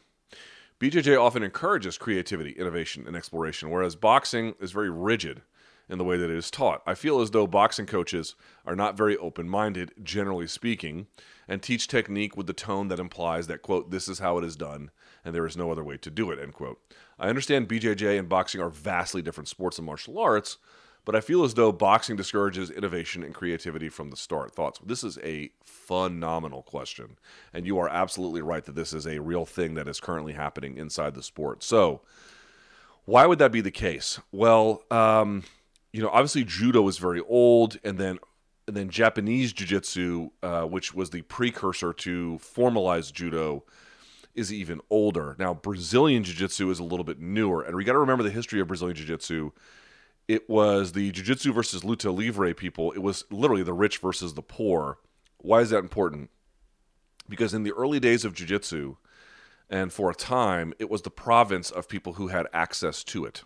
BJJ often encourages creativity, innovation, and exploration, whereas boxing is very rigid in the way that it is taught. I feel as though boxing coaches are not very open minded, generally speaking, and teach technique with the tone that implies that, quote, this is how it is done and there is no other way to do it, end quote. I understand BJJ and boxing are vastly different sports and martial arts, but I feel as though boxing discourages innovation and creativity from the start. Thoughts? This is a phenomenal question, and you are absolutely right that this is a real thing that is currently happening inside the sport. So, why would that be the case? Well, um, you know, obviously judo is very old, and then and then Japanese jiu-jitsu, uh, which was the precursor to formalized judo, is even older. Now, Brazilian jiu-jitsu is a little bit newer, and we got to remember the history of Brazilian jiu-jitsu. It was the jiu-jitsu versus luta livre people. It was literally the rich versus the poor. Why is that important? Because in the early days of jiu-jitsu, and for a time, it was the province of people who had access to it.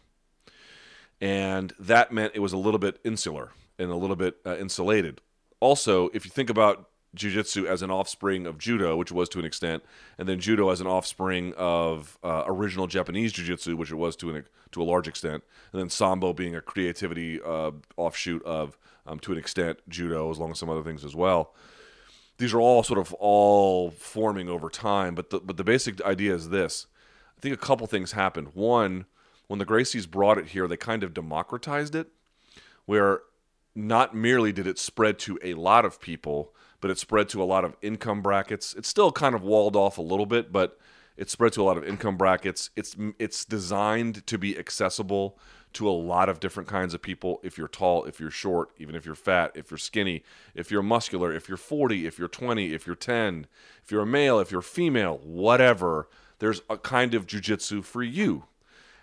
And that meant it was a little bit insular and a little bit uh, insulated. Also, if you think about jiu-jitsu as an offspring of judo which was to an extent and then judo as an offspring of uh, original japanese jiu-jitsu which it was to an to a large extent and then sambo being a creativity uh, offshoot of um, to an extent judo as long as some other things as well. These are all sort of all forming over time but the, but the basic idea is this. I think a couple things happened. One when the gracies brought it here they kind of democratized it where not merely did it spread to a lot of people, but it spread to a lot of income brackets. It's still kind of walled off a little bit, but it spread to a lot of income brackets. It's it's designed to be accessible to a lot of different kinds of people. If you're tall, if you're short, even if you're fat, if you're skinny, if you're muscular, if you're 40, if you're 20, if you're 10, if you're a male, if you're female, whatever, there's a kind of jujitsu for you.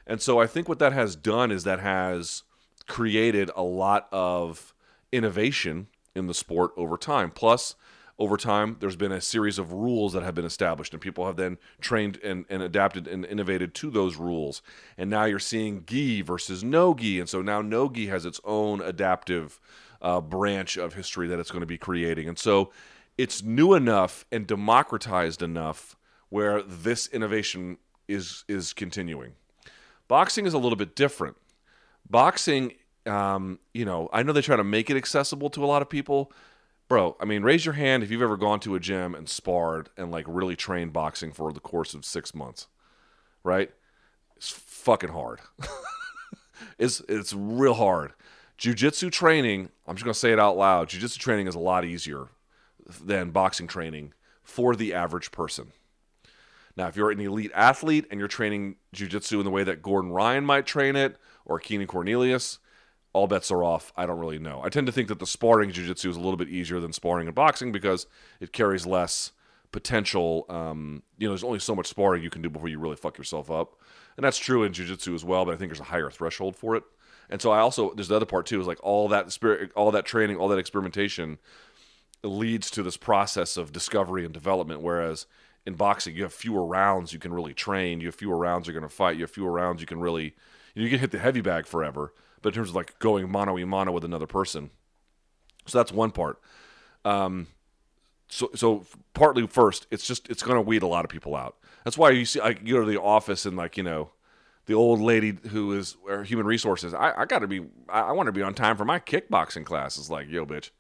And so I think what that has done is that has created a lot of innovation in the sport over time. Plus, over time, there's been a series of rules that have been established, and people have then trained and, and adapted and innovated to those rules. And now you're seeing gi versus no gi, and so now no gi has its own adaptive uh, branch of history that it's going to be creating. And so it's new enough and democratized enough where this innovation is is continuing. Boxing is a little bit different. Boxing, um, you know, I know they try to make it accessible to a lot of people. Bro, I mean, raise your hand if you've ever gone to a gym and sparred and like really trained boxing for the course of six months, right? It's fucking hard. it's it's real hard. Jiu-jitsu training, I'm just to say it out loud. Jiu-jitsu training is a lot easier than boxing training for the average person. Now, if you're an elite athlete and you're training jiu-jitsu in the way that Gordon Ryan might train it or Keenan Cornelius, all bets are off. I don't really know. I tend to think that the sparring jiu-jitsu is a little bit easier than sparring in boxing because it carries less potential. Um, you know, there's only so much sparring you can do before you really fuck yourself up, and that's true in jiu-jitsu as well. But I think there's a higher threshold for it. And so I also there's the other part too is like all that spirit, all that training, all that experimentation leads to this process of discovery and development. Whereas in boxing, you have fewer rounds you can really train. You have fewer rounds you're going to fight. You have fewer rounds you can really you, can hit the heavy bag forever. But in terms of like going mano a mano with another person, so that's one part. Um, so so partly first, it's just it's going to weed a lot of people out. That's why you see I go to the office and like you know the old lady who is human resources. I, I got to be. I, I want to be on time for my kickboxing class. It's like, yo, bitch,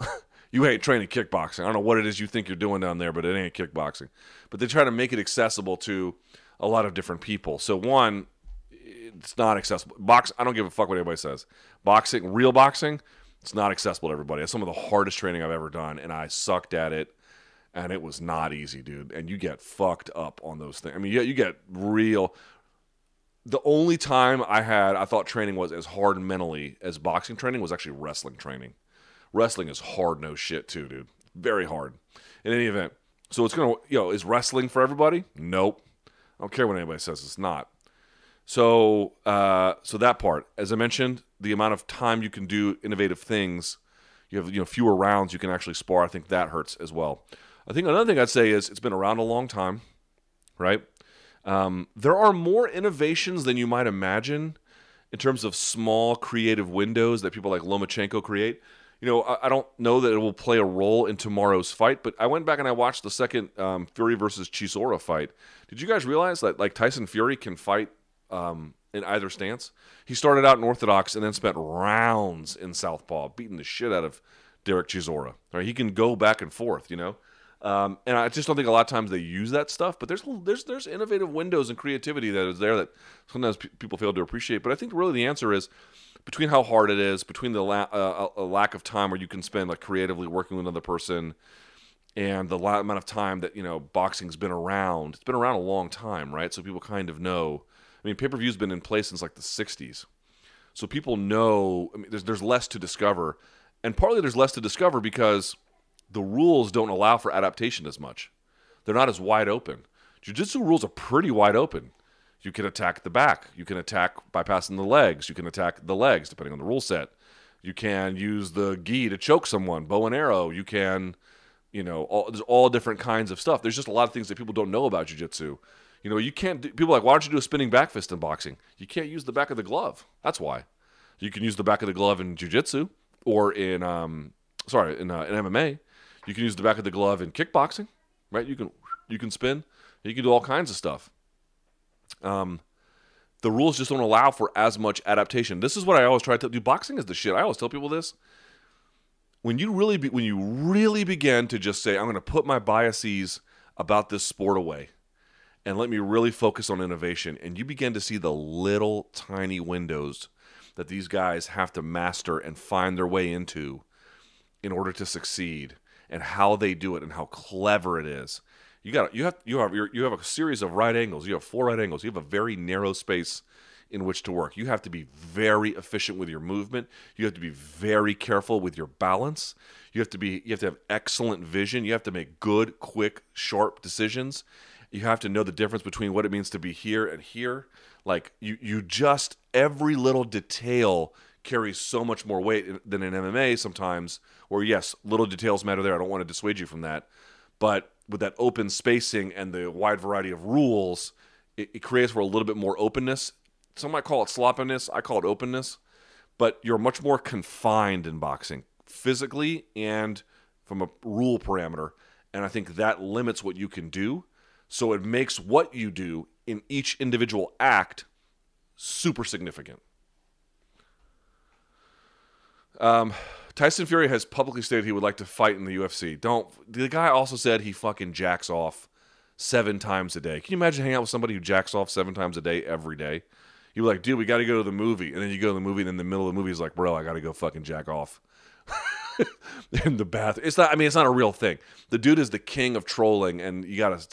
you ain't training kickboxing. I don't know what it is you think you're doing down there, but it ain't kickboxing. But they try to make it accessible to a lot of different people. So one, it's not accessible. Box. I don't give a fuck what anybody says. Boxing, real boxing, it's not accessible to everybody. It's some of the hardest training I've ever done, and I sucked at it and it was not easy, dude. And you get fucked up on those things. I mean, you, you get real, the only time I had I thought training was as hard mentally as boxing training was actually wrestling training. Wrestling is hard no shit too, dude. Very hard. In any event, so it's gonna you know is wrestling for everybody? Nope. I don't care what anybody says it's not. So uh, so that part, as I mentioned, the amount of time you can do innovative things, you have you know fewer rounds you can actually spar. I think that hurts as well. I think another thing I'd say is it's been around a long time, right? Um, there are more innovations than you might imagine in terms of small creative windows that people like Lomachenko create. You know, I, I don't know that it will play a role in tomorrow's fight, but I went back and I watched the second um, Fury versus Chisora fight. Did you guys realize that like Tyson Fury can fight um, in either stance? He started out in orthodox and then spent rounds in southpaw, beating the shit out of Derek Chisora. Right? He can go back and forth. You know. Um, and I just don't think a lot of times they use that stuff. But there's there's there's innovative windows and creativity that is there that sometimes p- people fail to appreciate. But I think really the answer is between how hard it is, between the la- uh, a lack of time where you can spend like creatively working with another person, and the amount of time that you know boxing's been around. It's been around a long time, right? So people kind of know. I mean, pay per view's been in place since like the '60s, so people know. I mean, there's there's less to discover, and partly there's less to discover because the rules don't allow for adaptation as much. They're not as wide open. Jiu-jitsu rules are pretty wide open. You can attack the back. You can attack bypassing the legs. You can attack the legs depending on the rule set. You can use the gi to choke someone, bow and arrow. You can, you know, all, there's all different kinds of stuff. There's just a lot of things that people don't know about jiu-jitsu. You know, you can't. Do, people like, why don't you do a spinning back fist in boxing? You can't use the back of the glove. That's why. You can use the back of the glove in jiu-jitsu or in, um, sorry, in, uh, in MMA. You can use the back of the glove in kickboxing, right? You can you can spin. You can do all kinds of stuff. Um, the rules just don't allow for as much adaptation. This is what I always try to do. Boxing is the shit. I always tell people this. When you really be, when you really begin to just say, I'm going to put my biases about this sport away, and let me really focus on innovation, and you begin to see the little tiny windows that these guys have to master and find their way into in order to succeed and how they do it and how clever it is. You got you have you have you have a series of right angles. You have four right angles. You have a very narrow space in which to work. You have to be very efficient with your movement. You have to be very careful with your balance. You have to be you have to have excellent vision. You have to make good, quick, sharp decisions. You have to know the difference between what it means to be here and here. Like you you just every little detail carries so much more weight than in MMA sometimes where yes, little details matter there. I don't want to dissuade you from that, but with that open spacing and the wide variety of rules, it, it creates for a little bit more openness. Some might call it sloppiness. I call it openness, but you're much more confined in boxing physically and from a rule parameter, and I think that limits what you can do. So it makes what you do in each individual act super significant. Um, Tyson Fury has publicly stated he would like to fight in the UFC. Don't. The guy also said he fucking jacks off seven times a day. Can you imagine hanging out with somebody who jacks off seven times a day every day? You're like, dude, we got to go to the movie, and then you go to the movie, and in the middle of the movie, he's like, bro, I got to go fucking jack off. in the bath. It's not. I mean, it's not a real thing. The dude is the king of trolling, and you gotta.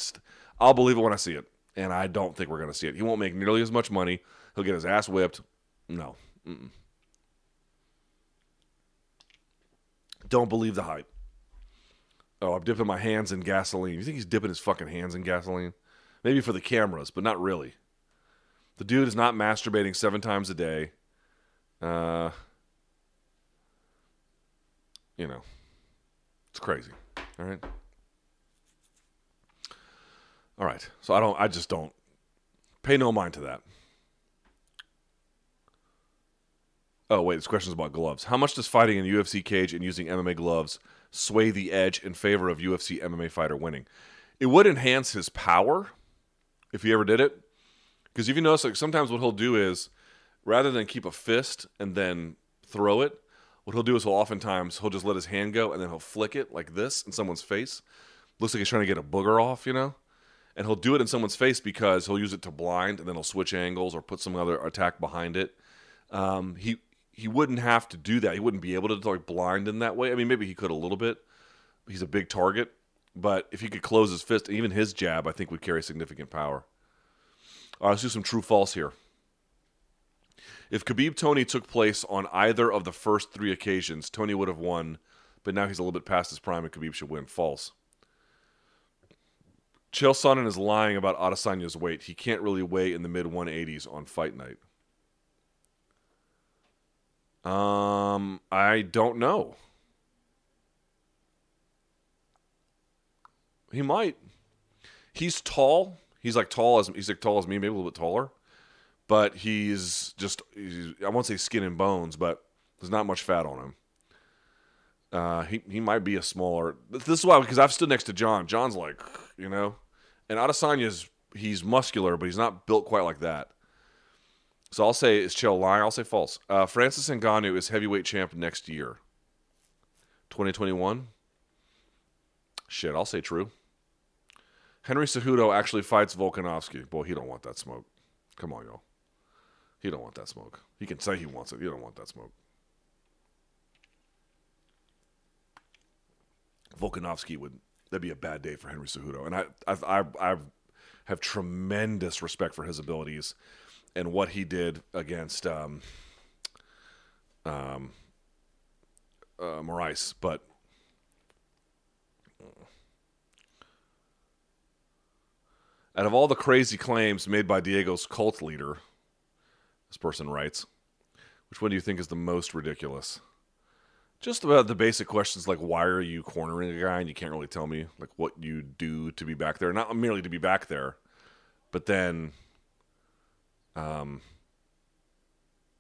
I'll believe it when I see it, and I don't think we're gonna see it. He won't make nearly as much money. He'll get his ass whipped. No. Mm-mm. Don't believe the hype. Oh, I'm dipping my hands in gasoline. You think he's dipping his fucking hands in gasoline? Maybe for the cameras, but not really. The dude is not masturbating seven times a day. Uh, you know, it's crazy. All right. All right. So I don't, I just don't pay no mind to that. Oh, wait, this question is about gloves. How much does fighting in UFC cage and using MMA gloves sway the edge in favor of UFC MMA fighter winning? It would enhance his power if he ever did it. Because if you notice, like sometimes what he'll do is rather than keep a fist and then throw it, what he'll do is he'll oftentimes he'll just let his hand go and then he'll flick it like this in someone's face. Looks like he's trying to get a booger off, you know. And he'll do it in someone's face because he'll use it to blind, and then he'll switch angles or put some other attack behind it. Um, he he wouldn't have to do that. He wouldn't be able to like blind in that way. I mean, maybe he could a little bit. He's a big target, but if he could close his fist, even his jab, I think would carry significant power. All right, let's do some true false here. If Khabib Tony took place on either of the first three occasions, Tony would have won, but now he's a little bit past his prime and Khabib should win. False. Chael Sonnen is lying about Adesanya's weight. He can't really weigh in the mid 180s on fight night. Um, I don't know. He might. He's tall. He's like tall as he's like tall as me, maybe a little bit taller but he's just he's, I won't say skin and bones, but there's not much fat on him. Uh, he he might be a smaller. This is why because I've stood next to John. John's like you know, and Adesanya's he's muscular, but he's not built quite like that. So I'll say it's Chael lying. I'll say false. Uh, Francis Ngannou is heavyweight champ next year. 2021. Shit, I'll say true. Henry Cejudo actually fights Volkanovski. Boy, he don't want that smoke. Come on, y'all. He don't want that smoke. He can say he wants it. He don't want that smoke. Volkanovski would that'd be a bad day for Henry Cejudo, and I I I, I have tremendous respect for his abilities and what he did against um um uh, but out of all the crazy claims made by Diego's cult leader, this person writes, which one do you think is the most ridiculous? Just about the basic questions like why are you cornering a guy and you can't really tell me like what you do to be back there, not merely to be back there, but then um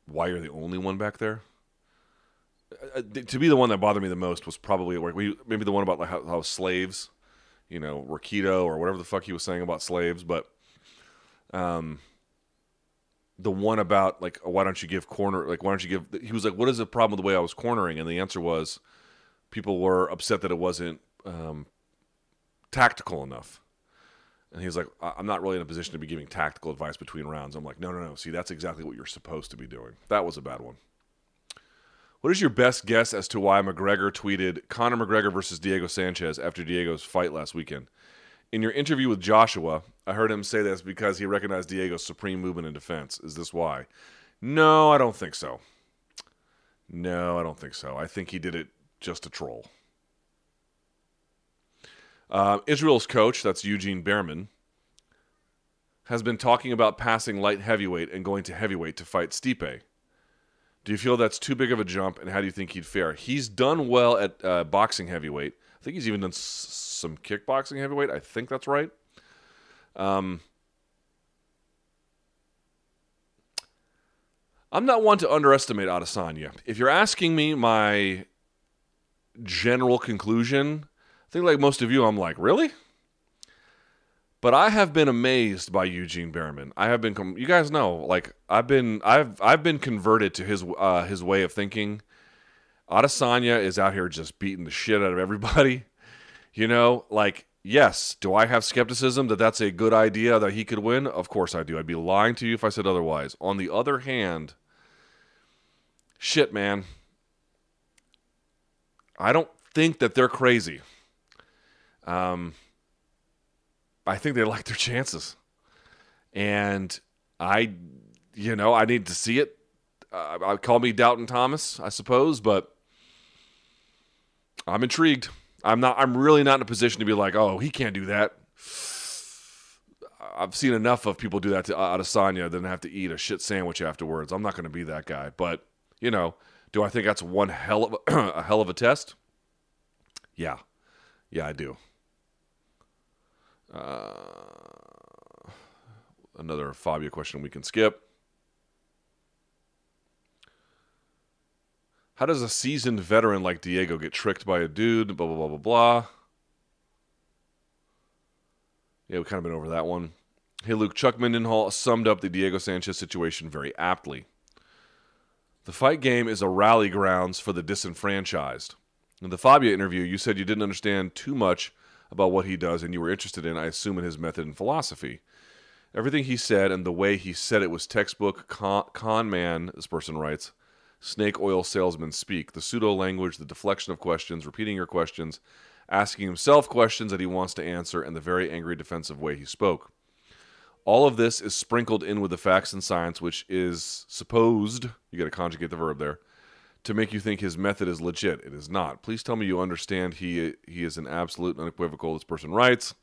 why you're the only one back there. Uh, uh to be the one that bothered me the most was probably maybe the one about like how, how slaves, you know, Rakido or whatever the fuck he was saying about slaves, but um the one about like why don't you give corner like why don't you give he was like what is the problem with the way I was cornering? And the answer was people were upset that it wasn't um, tactical enough. And he was like I'm not really in a position to be giving tactical advice between rounds. I'm like no no no. See that's exactly what you're supposed to be doing. That was a bad one. What is your best guess as to why McGregor tweeted Conor McGregor versus Diego Sanchez after Diego's fight last weekend? In your interview with Joshua, I heard him say this because he recognized Diego's supreme movement in defense. Is this why? No, I don't think so. No, I don't think so. I think he did it just to troll. Uh, Israel's coach, that's Eugene Bareman, has been talking about passing light heavyweight and going to heavyweight to fight Stipe. Do you feel that's too big of a jump, and how do you think he'd fare? He's done well at uh, boxing heavyweight. I think he's even done some kickboxing heavyweight. I think that's right. Um, I'm not one to underestimate Adesanya. If you're asking me my general conclusion, I think like most of you, I'm like, really? But I have been amazed by Eugene Bareman. I have been, com- you guys know, like I've been, I've, I've been converted to his, uh, his way of thinking. Adesanya is out here just beating the shit out of everybody. You know, like yes, do I have skepticism that that's a good idea that he could win? Of course I do. I'd be lying to you if I said otherwise. On the other hand, shit, man. I don't think that they're crazy. Um, I think they like their chances, and I, you know, I need to see it. Uh, I call me Doubting Thomas, I suppose, but I'm intrigued. I'm not. I'm really not in a position to be like, oh, he can't do that. I've seen enough of people do that to Adesanya than have to eat a shit sandwich afterwards. I'm not going to be that guy. But you know, do I think that's one hell of a, a hell of a test? Yeah, yeah, I do. Uh, another Fabia question we can skip. How does a seasoned veteran like Diego get tricked by a dude? Blah, blah, blah, blah, blah. Yeah, we've kind of been over that one. Hey, Luke, Chuck Mindenhall summed up the Diego Sanchez situation very aptly. The fight game is a rally grounds for the disenfranchised. In the Fabia interview, you said you didn't understand too much about what he does and you were interested in, I assume, in his method and philosophy. Everything he said and the way he said it was textbook con, con man, this person writes snake oil salesman speak. The pseudo language, the deflection of questions, repeating your questions, asking himself questions that he wants to answer, and the very angry defensive way he spoke. All of this is sprinkled in with the facts and science, which is supposed, you got to conjugate the verb there, to make you think his method is legit. It is not. Please tell me you understand he he is an absolute unequivocal, this person writes,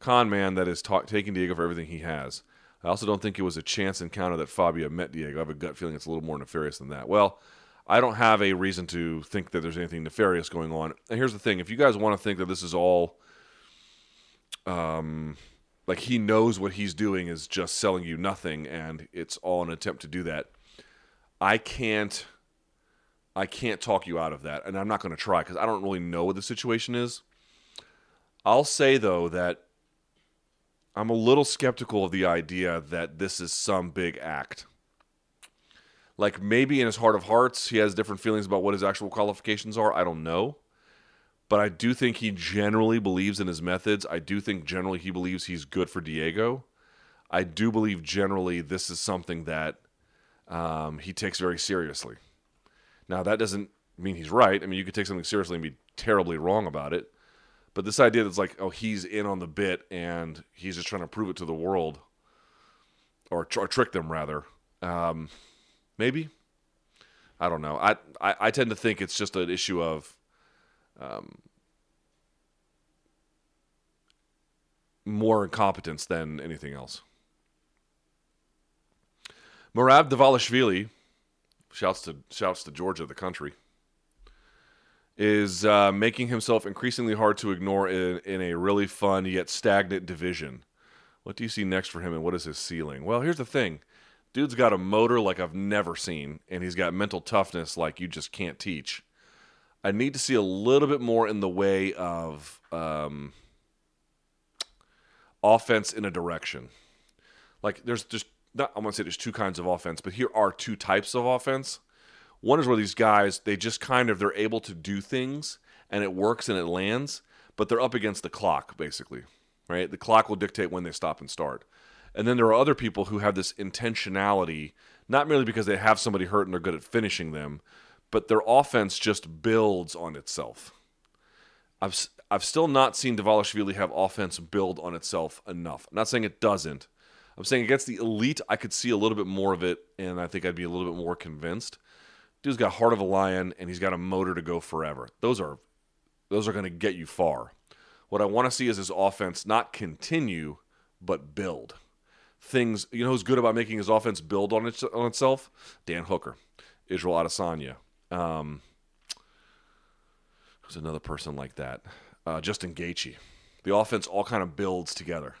con man that is ta- taking Diego for everything he has. I also don't think it was a chance encounter that Fabia met Diego. I have a gut feeling it's a little more nefarious than that. Well, I don't have a reason to think that there's anything nefarious going on. And here's the thing: if you guys want to think that this is all, um, like he knows what he's doing is just selling you nothing, and it's all an attempt to do that, I can't, I can't talk you out of that, and I'm not going to try because I don't really know what the situation is. I'll say though that I'm a little skeptical of the idea that this is some big act. Like maybe in his heart of hearts, he has different feelings about what his actual qualifications are. I don't know. But I do think he generally believes in his methods. I do think generally he believes he's good for Diego. I do believe generally this is something that um, he takes very seriously. Now, that doesn't mean he's right. I mean, you could take something seriously and be terribly wrong about it. But this idea that's like, oh, he's in on the bit and he's just trying to prove it to the world, or, or trick them rather. Um, maybe. I don't know. I, I, I tend to think it's just an issue of um, more incompetence than anything else. Merab Dvalishvili, shouts to shouts to Georgia, the country is uh, making himself increasingly hard to ignore in, in a really fun yet stagnant division. What do you see next for him, and what is his ceiling? Well, here's the thing dude's got a motor like I've never seen, and he's got mental toughness like you just can't teach. I need to see a little bit more in the way of um, offense in a direction. Like there's just not I want to say there's two kinds of offense, but here are two types of offense. One is where these guys they just kind of they're able to do things and it works and it lands, but they're up against the clock basically, right? The clock will dictate when they stop and start. And then there are other people who have this intentionality, not merely because they have somebody hurt and they're good at finishing them, but their offense just builds on itself. I've I've still not seen Dvalishvili have offense build on itself enough. I'm not saying it doesn't. I'm saying against the elite, I could see a little bit more of it, and I think I'd be a little bit more convinced. Dude's got heart of a lion and he's got a motor to go forever. Those are those are going to get you far. What I want to see is his offense not continue but build. Things you know who's good about making his offense build on, its, on itself? Dan Hooker, Israel Adesanya. Um, there's another person like that. Uh, Justin Gaethje. The offense all kind of builds together,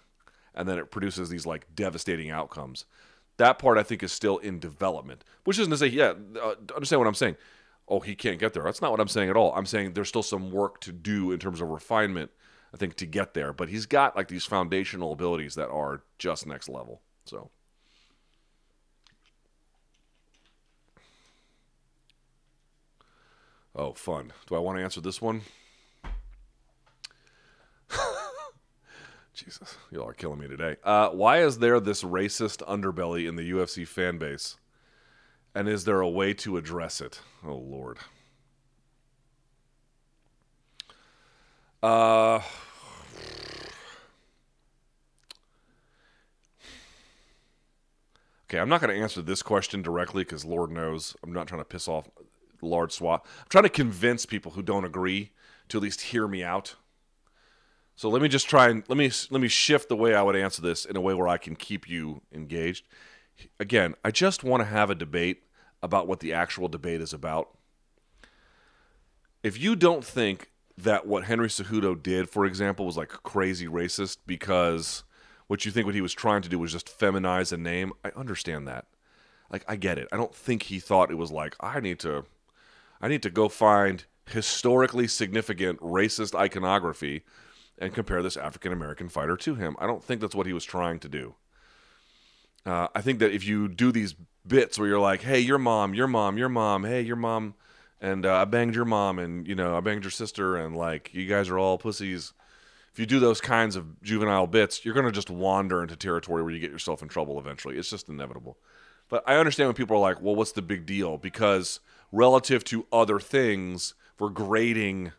and then it produces these like devastating outcomes. That part I think is still in development, which isn't to say, yeah, uh, understand what I'm saying. Oh, he can't get there. That's not what I'm saying at all. I'm saying there's still some work to do in terms of refinement I think, to get there. But he's got like these foundational abilities that are just next level. So. Oh, fun. Do I want to answer this one? Jesus, y'all are killing me today. Uh, why is there this racist underbelly in the UFC fan base? And is there a way to address it? Oh, Lord. Uh, okay, I'm not going to answer this question directly because Lord knows I'm not trying to piss off large swath. I'm trying to convince people who don't agree to at least hear me out. So let me just try and let me let me shift the way I would answer this in a way where I can keep you engaged. Again, I just want to have a debate about what the actual debate is about. If you don't think that what Henry Cejudo did, for example, was like crazy racist because what you think what he was trying to do was just feminize a name, I understand that. Like I get it. I don't think he thought it was like I need to I need to go find historically significant racist iconography and compare this African American fighter to him. I don't think that's what he was trying to do. Uh, I think that if you do these bits where you're like, "Hey, your mom, your mom, your mom, hey, your mom," and uh, I banged your mom, and you know, I banged your sister, and like, you guys are all pussies. If you do those kinds of juvenile bits, you're gonna just wander into territory where you get yourself in trouble eventually. It's just inevitable. But I understand when people are like, "Well, what's the big deal?" Because relative to other things, for grading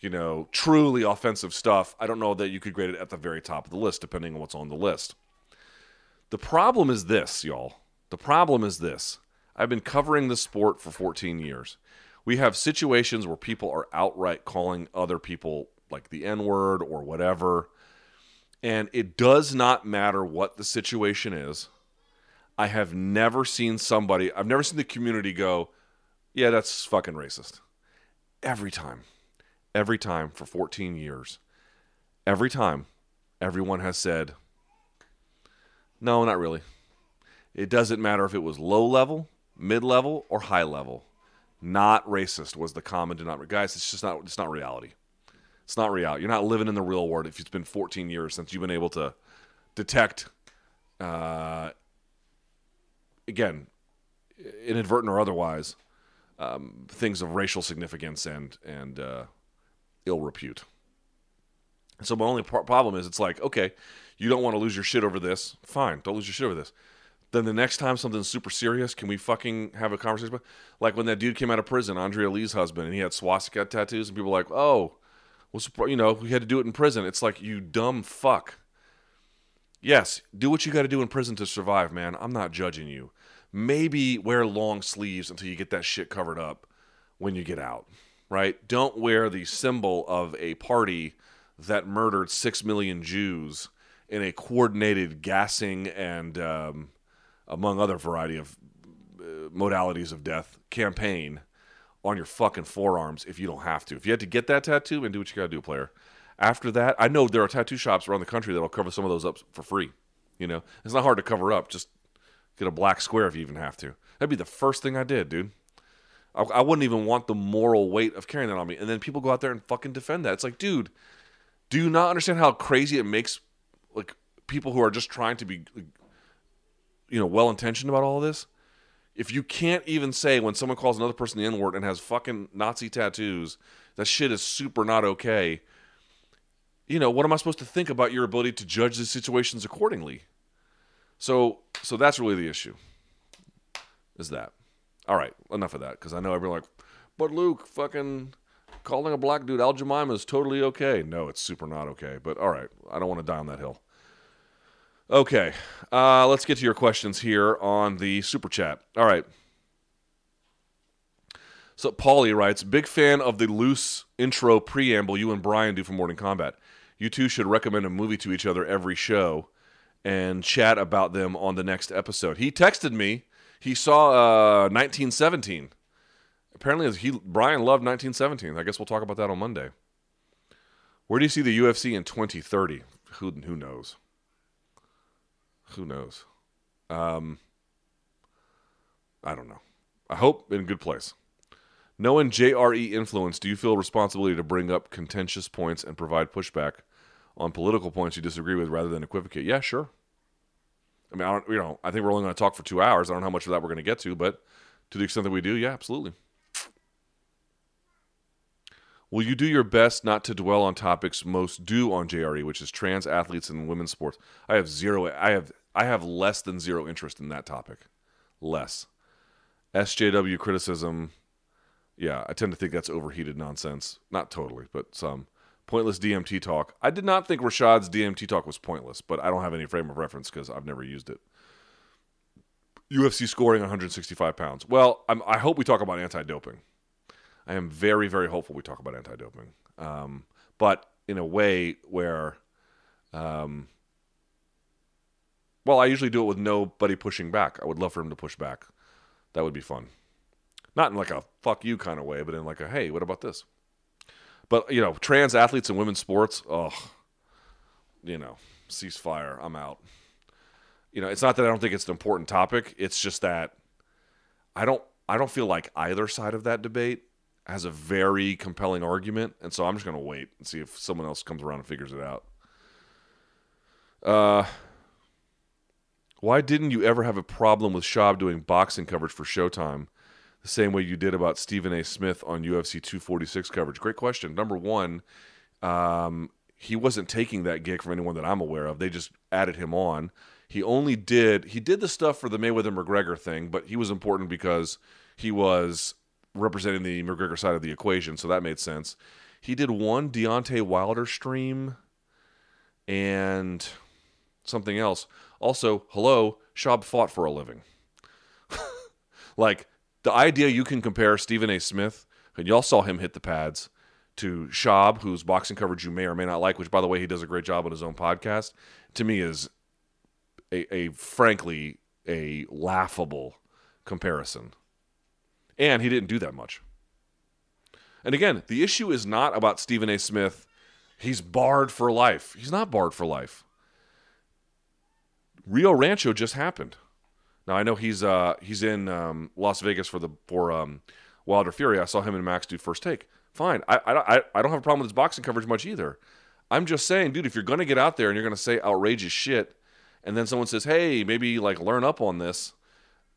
you know, truly offensive stuff, I don't know that you could grade it at the very top of the list, depending on what's on the list. The problem is this, y'all. The problem is this. I've been covering this sport for 14 years. We have situations where people are outright calling other people like the N word or whatever. And it does not matter what the situation is. I have never seen somebody, I've never seen the community go, yeah, that's fucking racist. Every time every time for 14 years, every time, everyone has said, no, not really. It doesn't matter if it was low level, mid level, or high level. Not racist was the common denominator. Guys, it's just not. It's not reality. It's not reality. You're not living in the real world if it's been 14 years since you've been able to detect, uh, again, inadvertent or otherwise, um, things of racial significance and and uh, ill repute. So my only problem is it's like, okay, you don't want to lose your shit over this. Fine, don't lose your shit over this. Then the next time something's super serious, can we fucking have a conversation? Like when that dude came out of prison, Andrea Lee's husband, and he had swastika tattoos, and people were like, oh, what's you know, we had to do it in prison. It's like you dumb fuck. Yes, do what you got to do in prison to survive, man. I'm not judging you. Maybe wear long sleeves until you get that shit covered up when you get out right? Don't wear the symbol of a party that murdered six million Jews in a coordinated gassing and, um, among other variety of uh, modalities of death, campaign on your fucking forearms if you don't have to. If you had to get that tattoo, and do what you gotta do, player. After that, I know there are tattoo shops around the country that'll cover some of those up for free. You know, it's not hard to cover up. Just get a black square if you even have to. That'd be the first thing I did, dude. I, I wouldn't even want the moral weight of carrying that on me. And then people go out there and fucking defend that. It's like, dude, do you not understand how crazy it makes like people who are just trying to be you know well intentioned about all this? If you can't even say when someone calls another person the N word and has fucking Nazi tattoos, that shit is super not okay. You know, what am I supposed to think about your ability to judge the situations accordingly? So so that's really the issue. Is that. All right, enough of that because I know everyone like, but Luke, fucking calling a black dude Al Jemima is totally okay. No, it's super not okay. But all right, I don't want to die on that hill. Okay, uh, let's get to your questions here on the super chat. All right. So Paulie writes, big fan of the loose intro preamble you and Brian do for Morning Combat. You two should recommend a movie to each other every show and chat about them on the next episode. He texted me he saw uh, 1917. Apparently, he Brian loved 1917. I guess we'll talk about that on Monday. Where do you see the UFC in 2030? Who who knows? Who knows? Um, I don't know. I hope in a good place. Knowing JRE influence, do you feel responsibility to bring up contentious points and provide pushback on political points you disagree with rather than equivocate? Yeah, sure. I mean, I don't, you know, I think we're only going to talk for two hours. I don't know how much of that we're going to get to, but to the extent that we do, yeah, absolutely. Will you do your best not to dwell on topics most do on JRE, which is trans athletes and women's sports? I have zero. I have I have less than zero interest in that topic. Less. SJW criticism. Yeah, I tend to think that's overheated nonsense. Not totally, but some pointless DMT talk. I did not think Rashad's DMT talk was pointless, but I don't have any frame of reference because I've never used it. UFC scoring 165 pounds. Well, I'm, i hope we talk about anti-doping. I am very, very hopeful we talk about anti-doping, um, but in a way where, um, well, I usually do it with nobody pushing back. I would love for him to push back. That would be fun. Not in like a fuck you kind of way, but in like a hey, what about this? But you know, trans athletes in women's sports, oh, you know, ceasefire. I'm out. You know, it's not that I don't think it's an important topic. It's just that I don't I don't feel like either side of that debate has a very compelling argument, and so I'm just going to wait and see if someone else comes around and figures it out. Uh, why didn't you ever have a problem with Schaub doing boxing coverage for Showtime, same way you did about Stephen A. Smith on UFC 246 coverage? Great question. Number one, um, he wasn't taking that gig from anyone that I'm aware of. They just added him on. He only did he did the stuff for the Mayweather McGregor thing, but he was important because he was representing the McGregor side of the equation, so that made sense. He did one Deontay Wilder stream and something else. Also, hello, Schaub fought for a living. like the idea you can compare Stephen A. Smith, and y'all saw him hit the pads, to Schaub, whose boxing coverage you may or may not like, which by the way he does a great job on his own podcast, to me is a, a frankly a laughable comparison and he didn't do that much. And again, the issue is not about Stephen A. Smith. He's barred for life. He's not barred for life. Rio Rancho just happened. Now I know he's uh, he's in um, Las Vegas for the for um, Wilder Fury. I saw him and Max do first take. Fine. I, I, I don't have a problem with his boxing coverage much either. I'm just saying, dude, if you're to get out there and you're to say outrageous shit, and then someone says, hey, maybe like learn up on this,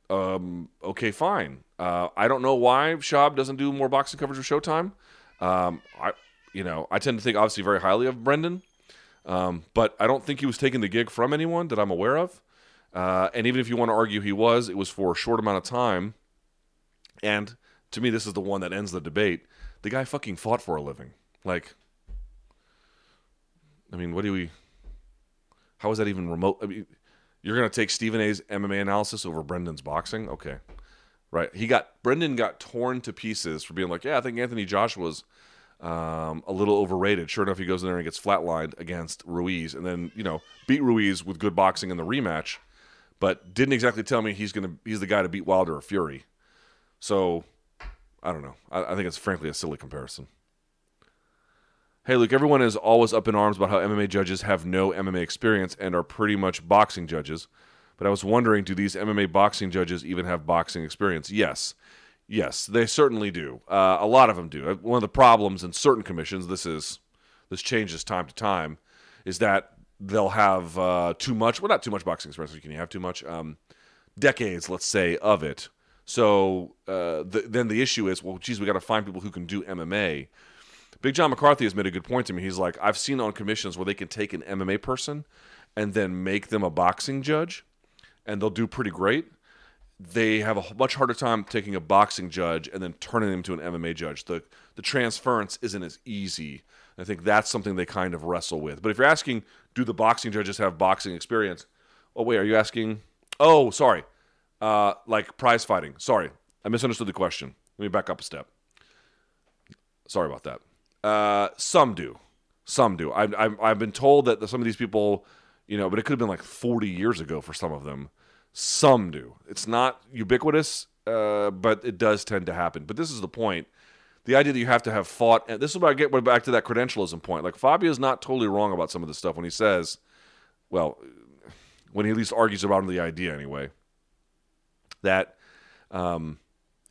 um, okay, fine. Uh, I don't know why Schaub doesn't do more boxing coverage for Showtime. Um, I, you know, I tend to think obviously very highly of Brendan, um, but I don't think he was taking the gig from anyone that I'm aware of. Uh, and even if you want to argue he was, it was for a short amount of time. And to me, this is the one that ends the debate. The guy fucking fought for a living. Like, I mean, what do we? How is that even remote? I mean, you're going to take Stephen A's MMA analysis over Brendan's boxing? Okay. Right. He got Brendan got torn to pieces for being like, yeah, I think Anthony Joshua's um, a little overrated. Sure enough, he goes in there and gets flatlined against Ruiz, and then you know beat Ruiz with good boxing in the rematch, but didn't exactly tell me he's gonna he's the guy to beat Wilder or Fury. So I don't know. I, I think it's frankly a silly comparison. Hey, Luke, everyone is always up in arms about how MMA judges have no MMA experience and are pretty much boxing judges. But I was wondering do these MMA boxing judges even have boxing experience? Yes. Yes, they certainly do. Uh, a lot of them do. Uh, one of the problems in certain commissions, this is this changes time to time, is that they'll have uh, too much. Well, not too much boxing. Can you have too much? Um, decades, let's say, of it. So uh, the, then the issue is, well, geez, we got to find people who can do MMA. Big John McCarthy has made a good point to me. He's like, I've seen on commissions where they can take an MMA person and then make them a boxing judge, and they'll do pretty great. They have a much harder time taking a boxing judge and then turning them to an MMA judge. The the transference isn't as easy. I think that's something they kind of wrestle with. But if you're asking, do the boxing judges have boxing experience? Oh wait, are you asking? Oh, sorry, uh, like prize fighting. Sorry, I misunderstood the question. Let me back up a step. Sorry about that. Uh, some do, some do. I've, I've I've been told that some of these people, you know, but it could have been like 40 years ago for some of them. Some do. It's not ubiquitous, uh, but it does tend to happen. But this is the point. The idea that you have to have fought, and this is where I get back to that credentialism point. Like Fabia is not totally wrong about some of this stuff when he says, well, when he at least argues about the idea anyway, that um,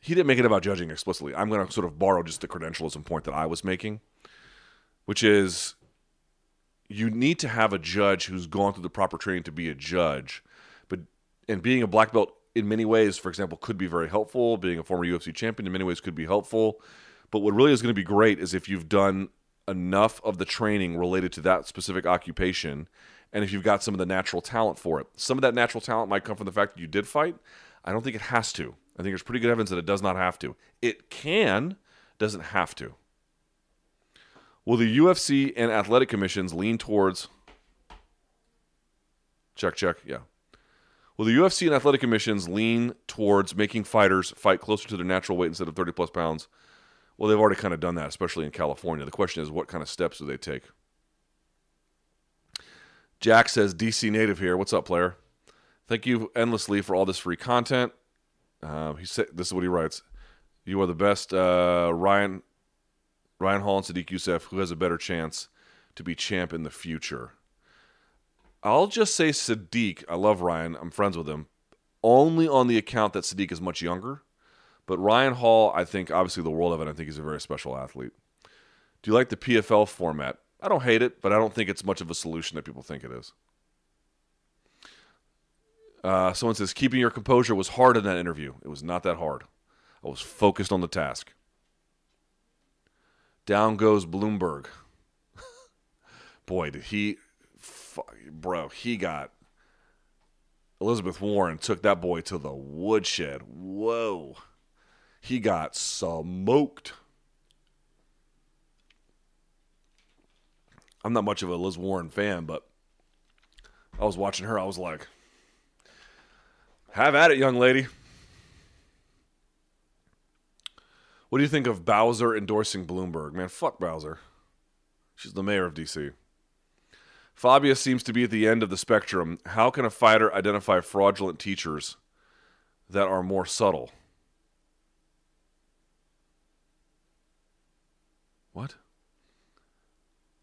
he didn't make it about judging explicitly. I'm going to sort of borrow just the credentialism point that I was making, which is you need to have a judge who's gone through the proper training to be a judge. But and being a black belt in many ways, for example, could be very helpful. Being a former UFC champion in many ways could be helpful. But what really is going to be great is if you've done enough of the training related to that specific occupation and if you've got some of the natural talent for it. Some of that natural talent might come from the fact that you did fight. I don't think it has to. I think there's pretty good evidence that it does not have to. It can, doesn't have to. Will the UFC and athletic commissions lean towards check check yeah Will the UFC and athletic commissions lean towards making fighters fight closer to their natural weight instead of 30 plus pounds? Well, they've already kind of done that, especially in California. The question is, what kind of steps do they take? Jack says, DC native here. What's up, player? Thank you endlessly for all this free content. Uh, he said, "This is what he writes: You are the best, uh, Ryan, Ryan Hall and Sodiq Yusuff. Who has a better chance to be champ in the future?" I'll just say Sodiq. I love Ryan. I'm friends with him, only on the account that Sodiq is much younger. But Ryan Hall, I think, obviously the world of it. I think he's a very special athlete. Do you like the PFL format? I don't hate it, but I don't think it's much of a solution that people think it is. Uh, someone says keeping your composure was hard in that interview. It was not that hard. I was focused on the task. Down goes Bloomberg. Boy, did he, bro, he got Elizabeth Warren took that boy to the woodshed. Whoa. He got smoked. I'm not much of a Liz Warren fan, but I was watching her. I was like, have at it, young lady. What do you think of Bowser endorsing Bloomberg? Man, fuck Bowser. She's the mayor of D.C. Fabia seems to be at the end of the spectrum. How can a fighter identify fraudulent teachers that are more subtle? What?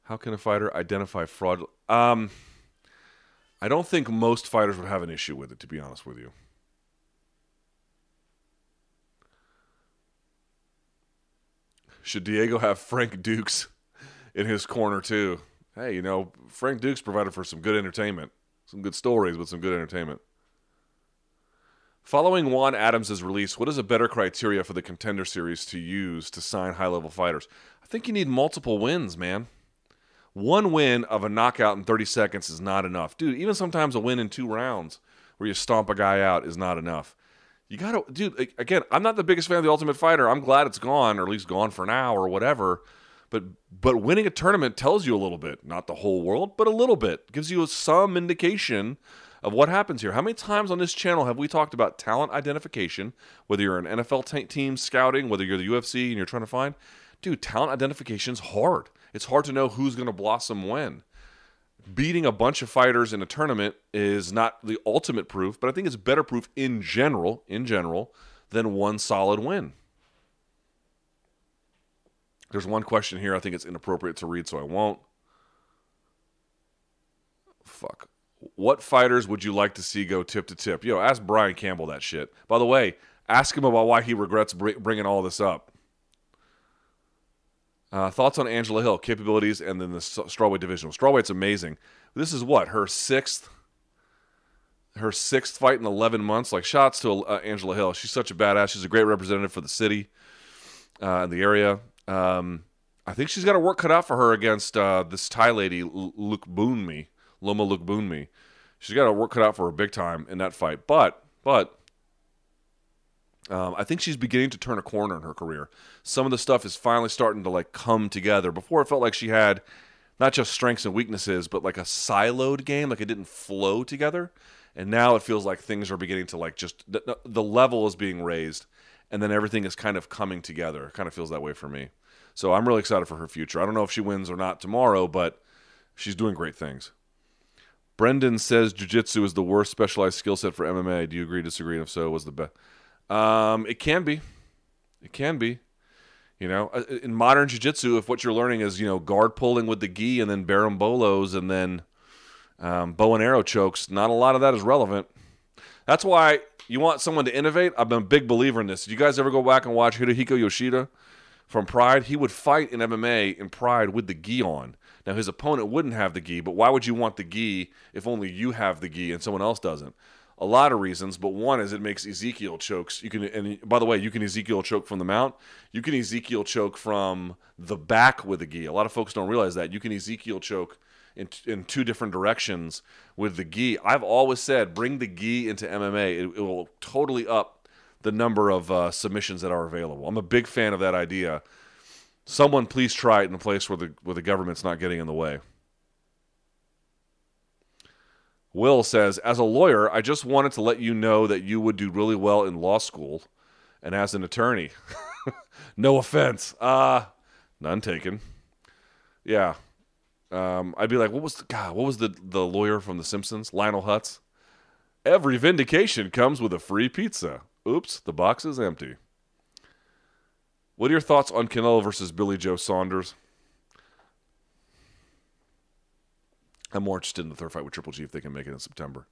How can a fighter identify fraud? Um, I don't think most fighters would have an issue with it, to be honest with you. Should Diego have Frank Dux in his corner too? Hey, you know, Frank Dux provided for some good entertainment, some good stories, but some good entertainment. Following Juan Adams' release, what is a better criteria for the contender series to use to sign high level fighters? Think you need multiple wins, man. One win of a knockout in 30 seconds is not enough. Dude, even sometimes a win in two rounds where you stomp a guy out is not enough. You got to, dude, again, I'm not the biggest fan of the Ultimate Fighter. I'm glad it's gone, or at least gone for now, or whatever. But but winning a tournament tells you a little bit, not the whole world, but a little bit. Gives you some indication of what happens here. How many times on this channel have we talked about talent identification, whether you're an NFL t- team scouting, whether you're the UFC and you're trying to find, dude, talent identification's hard. It's hard to know who's going to blossom when. Beating a bunch of fighters in a tournament is not the ultimate proof, but I think it's better proof in general, in general, than one solid win. There's one question here I think it's inappropriate to read, so I won't. Fuck. What fighters would you like to see go tip to tip? Yo, ask Brian Campbell that shit. By the way, ask him about why he regrets bringing all this up. Uh, thoughts on Angela Hill, capabilities, and then the strawweight division. Strawweight's amazing. This is what her sixth, her sixth fight in eleven months. Like shots to uh, Angela Hill. She's such a badass. She's a great representative for the city, uh, and the area. Um, I think she's got a work cut out for her against uh, this Thai lady, Lookboonmee, Loma Lookboonmee. She's got a work cut out for her big time in that fight. But, but um, I think she's beginning to turn a corner in her career. Some of the stuff is finally starting to like come together. Before it felt like she had not just strengths and weaknesses, but like a siloed game, like it didn't flow together. And now it feels like things are beginning to like just the, the level is being raised, and then everything is kind of coming together. It kind of feels that way for me. So I'm really excited for her future. I don't know if she wins or not tomorrow, but she's doing great things. Brendan says jiu-jitsu is the worst specialized skill set for MMA. Do you agree, disagree? And if so, was the best? Um, it can be. It can be. You know, uh, in modern jiu-jitsu, if what you're learning is, you know, guard pulling with the gi and then berimbolos and then um, bow and arrow chokes, not a lot of that is relevant. That's why You want someone to innovate? I've been a big believer in this. Did you guys ever go back and watch Hidehiko Yoshida from Pride? He would fight in MMA in Pride with the gi on. Now his opponent wouldn't have the gi, but why would you want the gi if only you have the gi and someone else doesn't? A lot of reasons, but one is it makes Ezekiel chokes. You can, and by the way, you can Ezekiel choke from the mount. You can Ezekiel choke from the back with the gi. A lot of folks don't realize that you can Ezekiel choke in, in two different directions with the gi. I've always said bring the gi into MMA. It, it will totally up the number of uh, submissions that are available. I'm a big fan of that idea. Someone please try it in a place where the where the government's not getting in the way. Will says, as a lawyer, I just wanted to let you know that you would do really well in law school and as an attorney. no offense. Uh none taken. Yeah. Um, I'd be like, what was the God, what was the the lawyer from The Simpsons? Lionel Hutz? Every vindication comes with a free pizza. Oops, the box is empty. What are your thoughts on Canelo versus Billy Joe Saunders? I'm more interested in the third fight with Triple G if they can make it in September.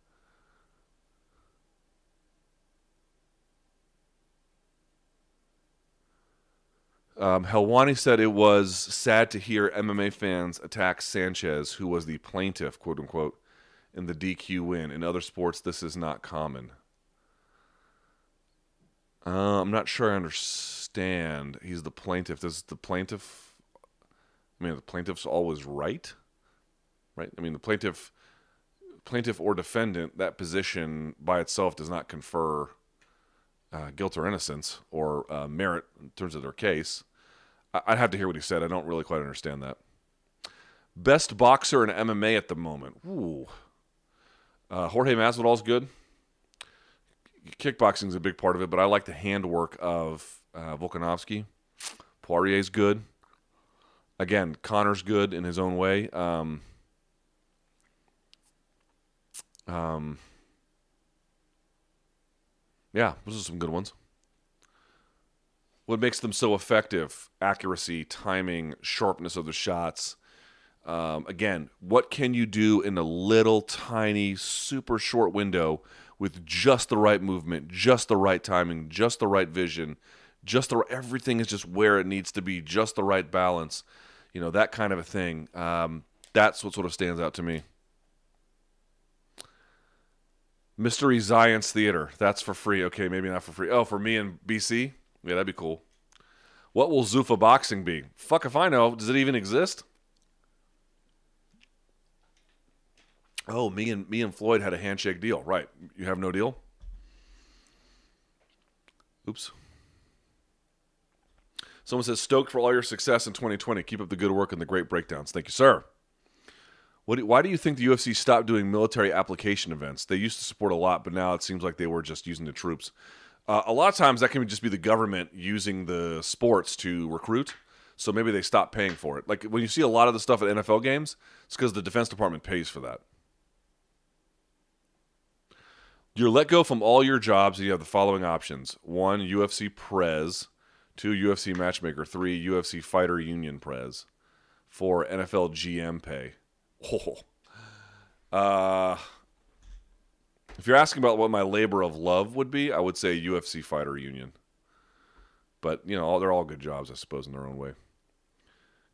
Um, Helwani said it was sad to hear MMA fans attack Sanchez, who was the plaintiff, quote unquote, in the DQ win. In other sports, this is not common. Uh, I'm not sure I understand. He's the plaintiff. Does the plaintiff? I mean, the plaintiff's always right right? I mean, the plaintiff, plaintiff or defendant, that position by itself does not confer uh, guilt or innocence or uh, merit in terms of their case. I- I'd have to hear what he said. I don't really quite understand that. Best boxer in MMA at the moment. Ooh. Uh, Jorge Masvidal's good. Kickboxing is a big part of it, but I like the handwork of uh, Volkanovski. Poirier's good. Again, Conor's good in his own way. Um, um, yeah, those are some good ones. What makes them so effective? Accuracy, timing, sharpness of the shots. Um, again, what can you do in a little tiny, super short window with just the right movement, just the right timing, just the right vision, just the everything is just where it needs to be, just the right balance. You know that kind of a thing. Um, that's what sort of stands out to me. Mystery Science Theater. That's for free. Okay, maybe not for free. Oh, for me and BC? Yeah, that'd be cool. What will Zuffa Boxing be? Fuck if I know. Does it even exist? Oh, me and me and Floyd had a handshake deal. Right. You have no deal? Oops. Someone says stoked for all your success in 2020. Keep up the good work and the great breakdowns. Thank you, sir. What, why do you think the UFC stopped doing military application events? They used to support a lot, but now it seems like they were just using the troops. Uh, a lot of times that can just be the government using the sports to recruit. So maybe they stop paying for it. Like when you see a lot of the stuff at NFL games, it's because the Defense Department pays for that. You're let go from all your jobs, and you have the following options: one, UFC Prez; two, UFC Matchmaker; three, UFC Fighter Union Prez; four, NFL GM pay. Oh. Uh, if you're asking about what my labor of love would be, I would say UFC Fighter Union. But, you know, they're all good jobs, I suppose, in their own way.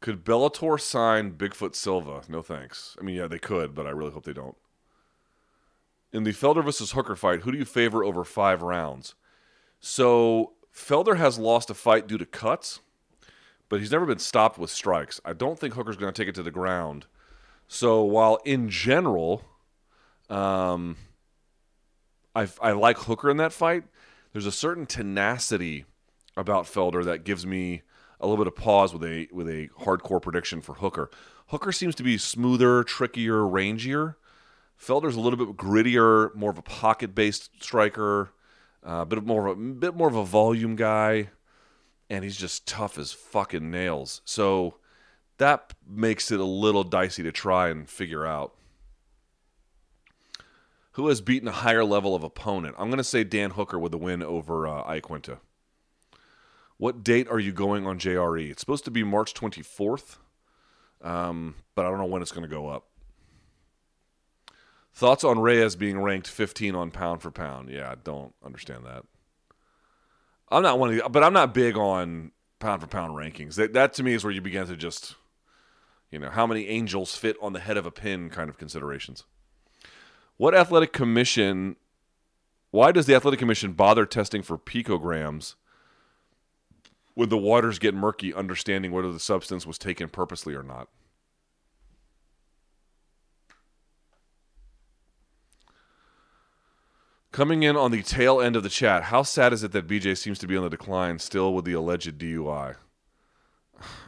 Could Bellator sign Bigfoot Silva? No thanks. I mean, yeah, they could, but I really hope they don't. In the Felder versus Hooker fight, who do you favor over five rounds? So, Felder has lost a fight due to cuts, but he's never been stopped with strikes. I don't think Hooker's going to take it to the ground so while in general, um, I, I like Hooker in that fight, there's a certain tenacity about Felder that gives me a little bit of pause with a with a hardcore prediction for Hooker. Hooker seems to be smoother, trickier, rangier. Felder's a little bit grittier, more of a pocket-based striker, uh, a bit more of a bit more of a volume guy, and he's just tough as fucking nails. So that makes it a little dicey to try and figure out. Who has beaten a higher level of opponent? I'm going to say Dan Hooker with a win over uh, Iaquinta. What date are you going on JRE? It's supposed to be March 24th, um, but I don't know when it's going to go up. Thoughts on Reyes being ranked 15 on pound for pound? Yeah, I don't understand that. I'm not one of the, but I'm not big on pound for pound rankings. That, that to me is where you begin to just, you know, how many angels fit on the head of a pin kind of considerations. What athletic commission, why does the athletic commission bother testing for picograms when the waters get murky, understanding whether the substance was taken purposely or not? Coming in on the tail end of the chat, how sad is it that BJ seems to be on the decline still with the alleged DUI?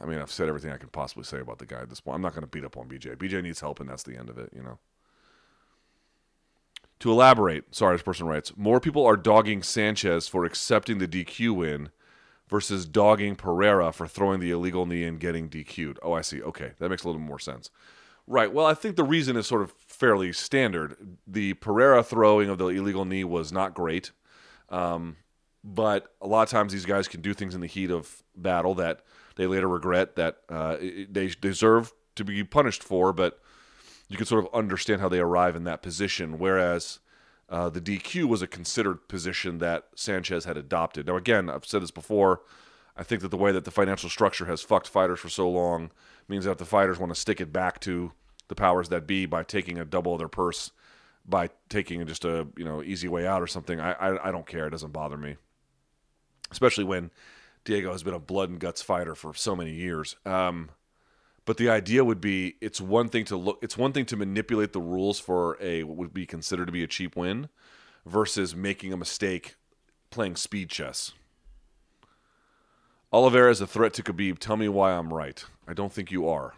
I mean, I've said everything I can possibly say about the guy at this point. I'm not going to beat up on BJ. BJ needs help, and that's the end of it, you know. To elaborate, sorry, this person writes more people are dogging Sanchez for accepting the DQ win versus dogging Pereira for throwing the illegal knee and getting DQ'd. Oh, I see. Okay, that makes a little more sense. Right. Well, I think the reason is sort of fairly standard. The Pereira throwing of the illegal knee was not great. Um, but a lot of times these guys can do things in the heat of battle that they later regret that uh, they deserve to be punished for, but you can sort of understand how they arrive in that position. Whereas uh, the DQ was a considered position that Sanchez had adopted. Now, again, I've said this before. I think that the way that the financial structure has fucked fighters for so long means that the fighters want to stick it back to the powers that be by taking a double of their purse by taking just a you know easy way out or something. I, I, I don't care. It doesn't bother me, especially when Diego has been a blood and guts fighter for so many years. Um, but the idea would be it's one thing to look it's one thing to manipulate the rules for a what would be considered to be a cheap win versus making a mistake playing speed chess. Oliveira is a threat to Khabib. Tell me why I'm right. I don't think you are.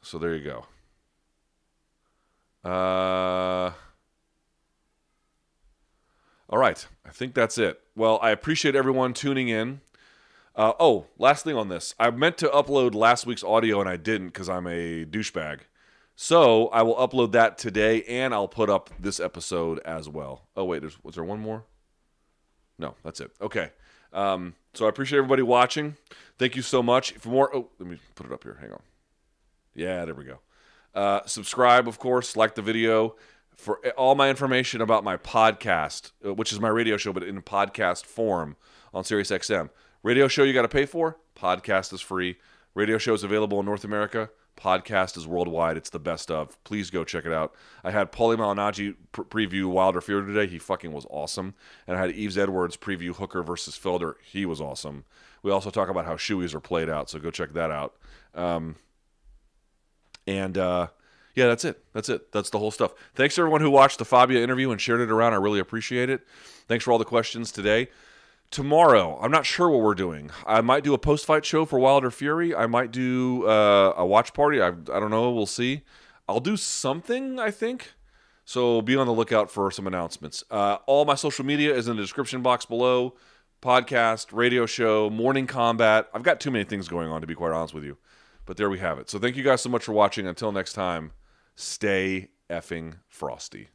So there you go. Uh, all right. I think that's it. Well, I appreciate everyone tuning in. Uh, oh, last thing on this. I meant to upload last week's audio and I didn't because I'm a douchebag. So I will upload that today and I'll put up this episode as well. Oh, wait. There's, was there one more? No, that's it. Okay. Um, so I appreciate everybody watching. Thank you so much. For more, oh, let me put it up here. Hang on. Yeah, there we go. Uh, subscribe, of course, like the video. For all my information about my podcast, uh, which is my radio show, but in podcast form on SiriusXM. Radio show you got to pay for, podcast is free. Radio show is available in North America. Podcast is worldwide. It's the best of. Please go check it out. I had Paulie Malignaggi pre- preview Wilder Fury today. He fucking was awesome. And I had Yves Edwards preview Hooker versus Felder. He was awesome. We also talk about how shoeys are played out, so go check that out. Um, and uh, yeah, that's it. That's it. That's the whole stuff. Thanks to everyone who watched the Fabia interview and shared it around. I really appreciate it. Thanks for all the questions today. Tomorrow, I'm not sure what we're doing. I might do a post fight show for Wilder Fury. I might do uh, a watch party. I, I don't know. We'll see. I'll do something, I think. So be on the lookout for some announcements. Uh, all my social media is in the description box below podcast, radio show, morning combat. I've got too many things going on, to be quite honest with you. But there we have it. So thank you guys so much for watching. Until next time, stay effing frosty.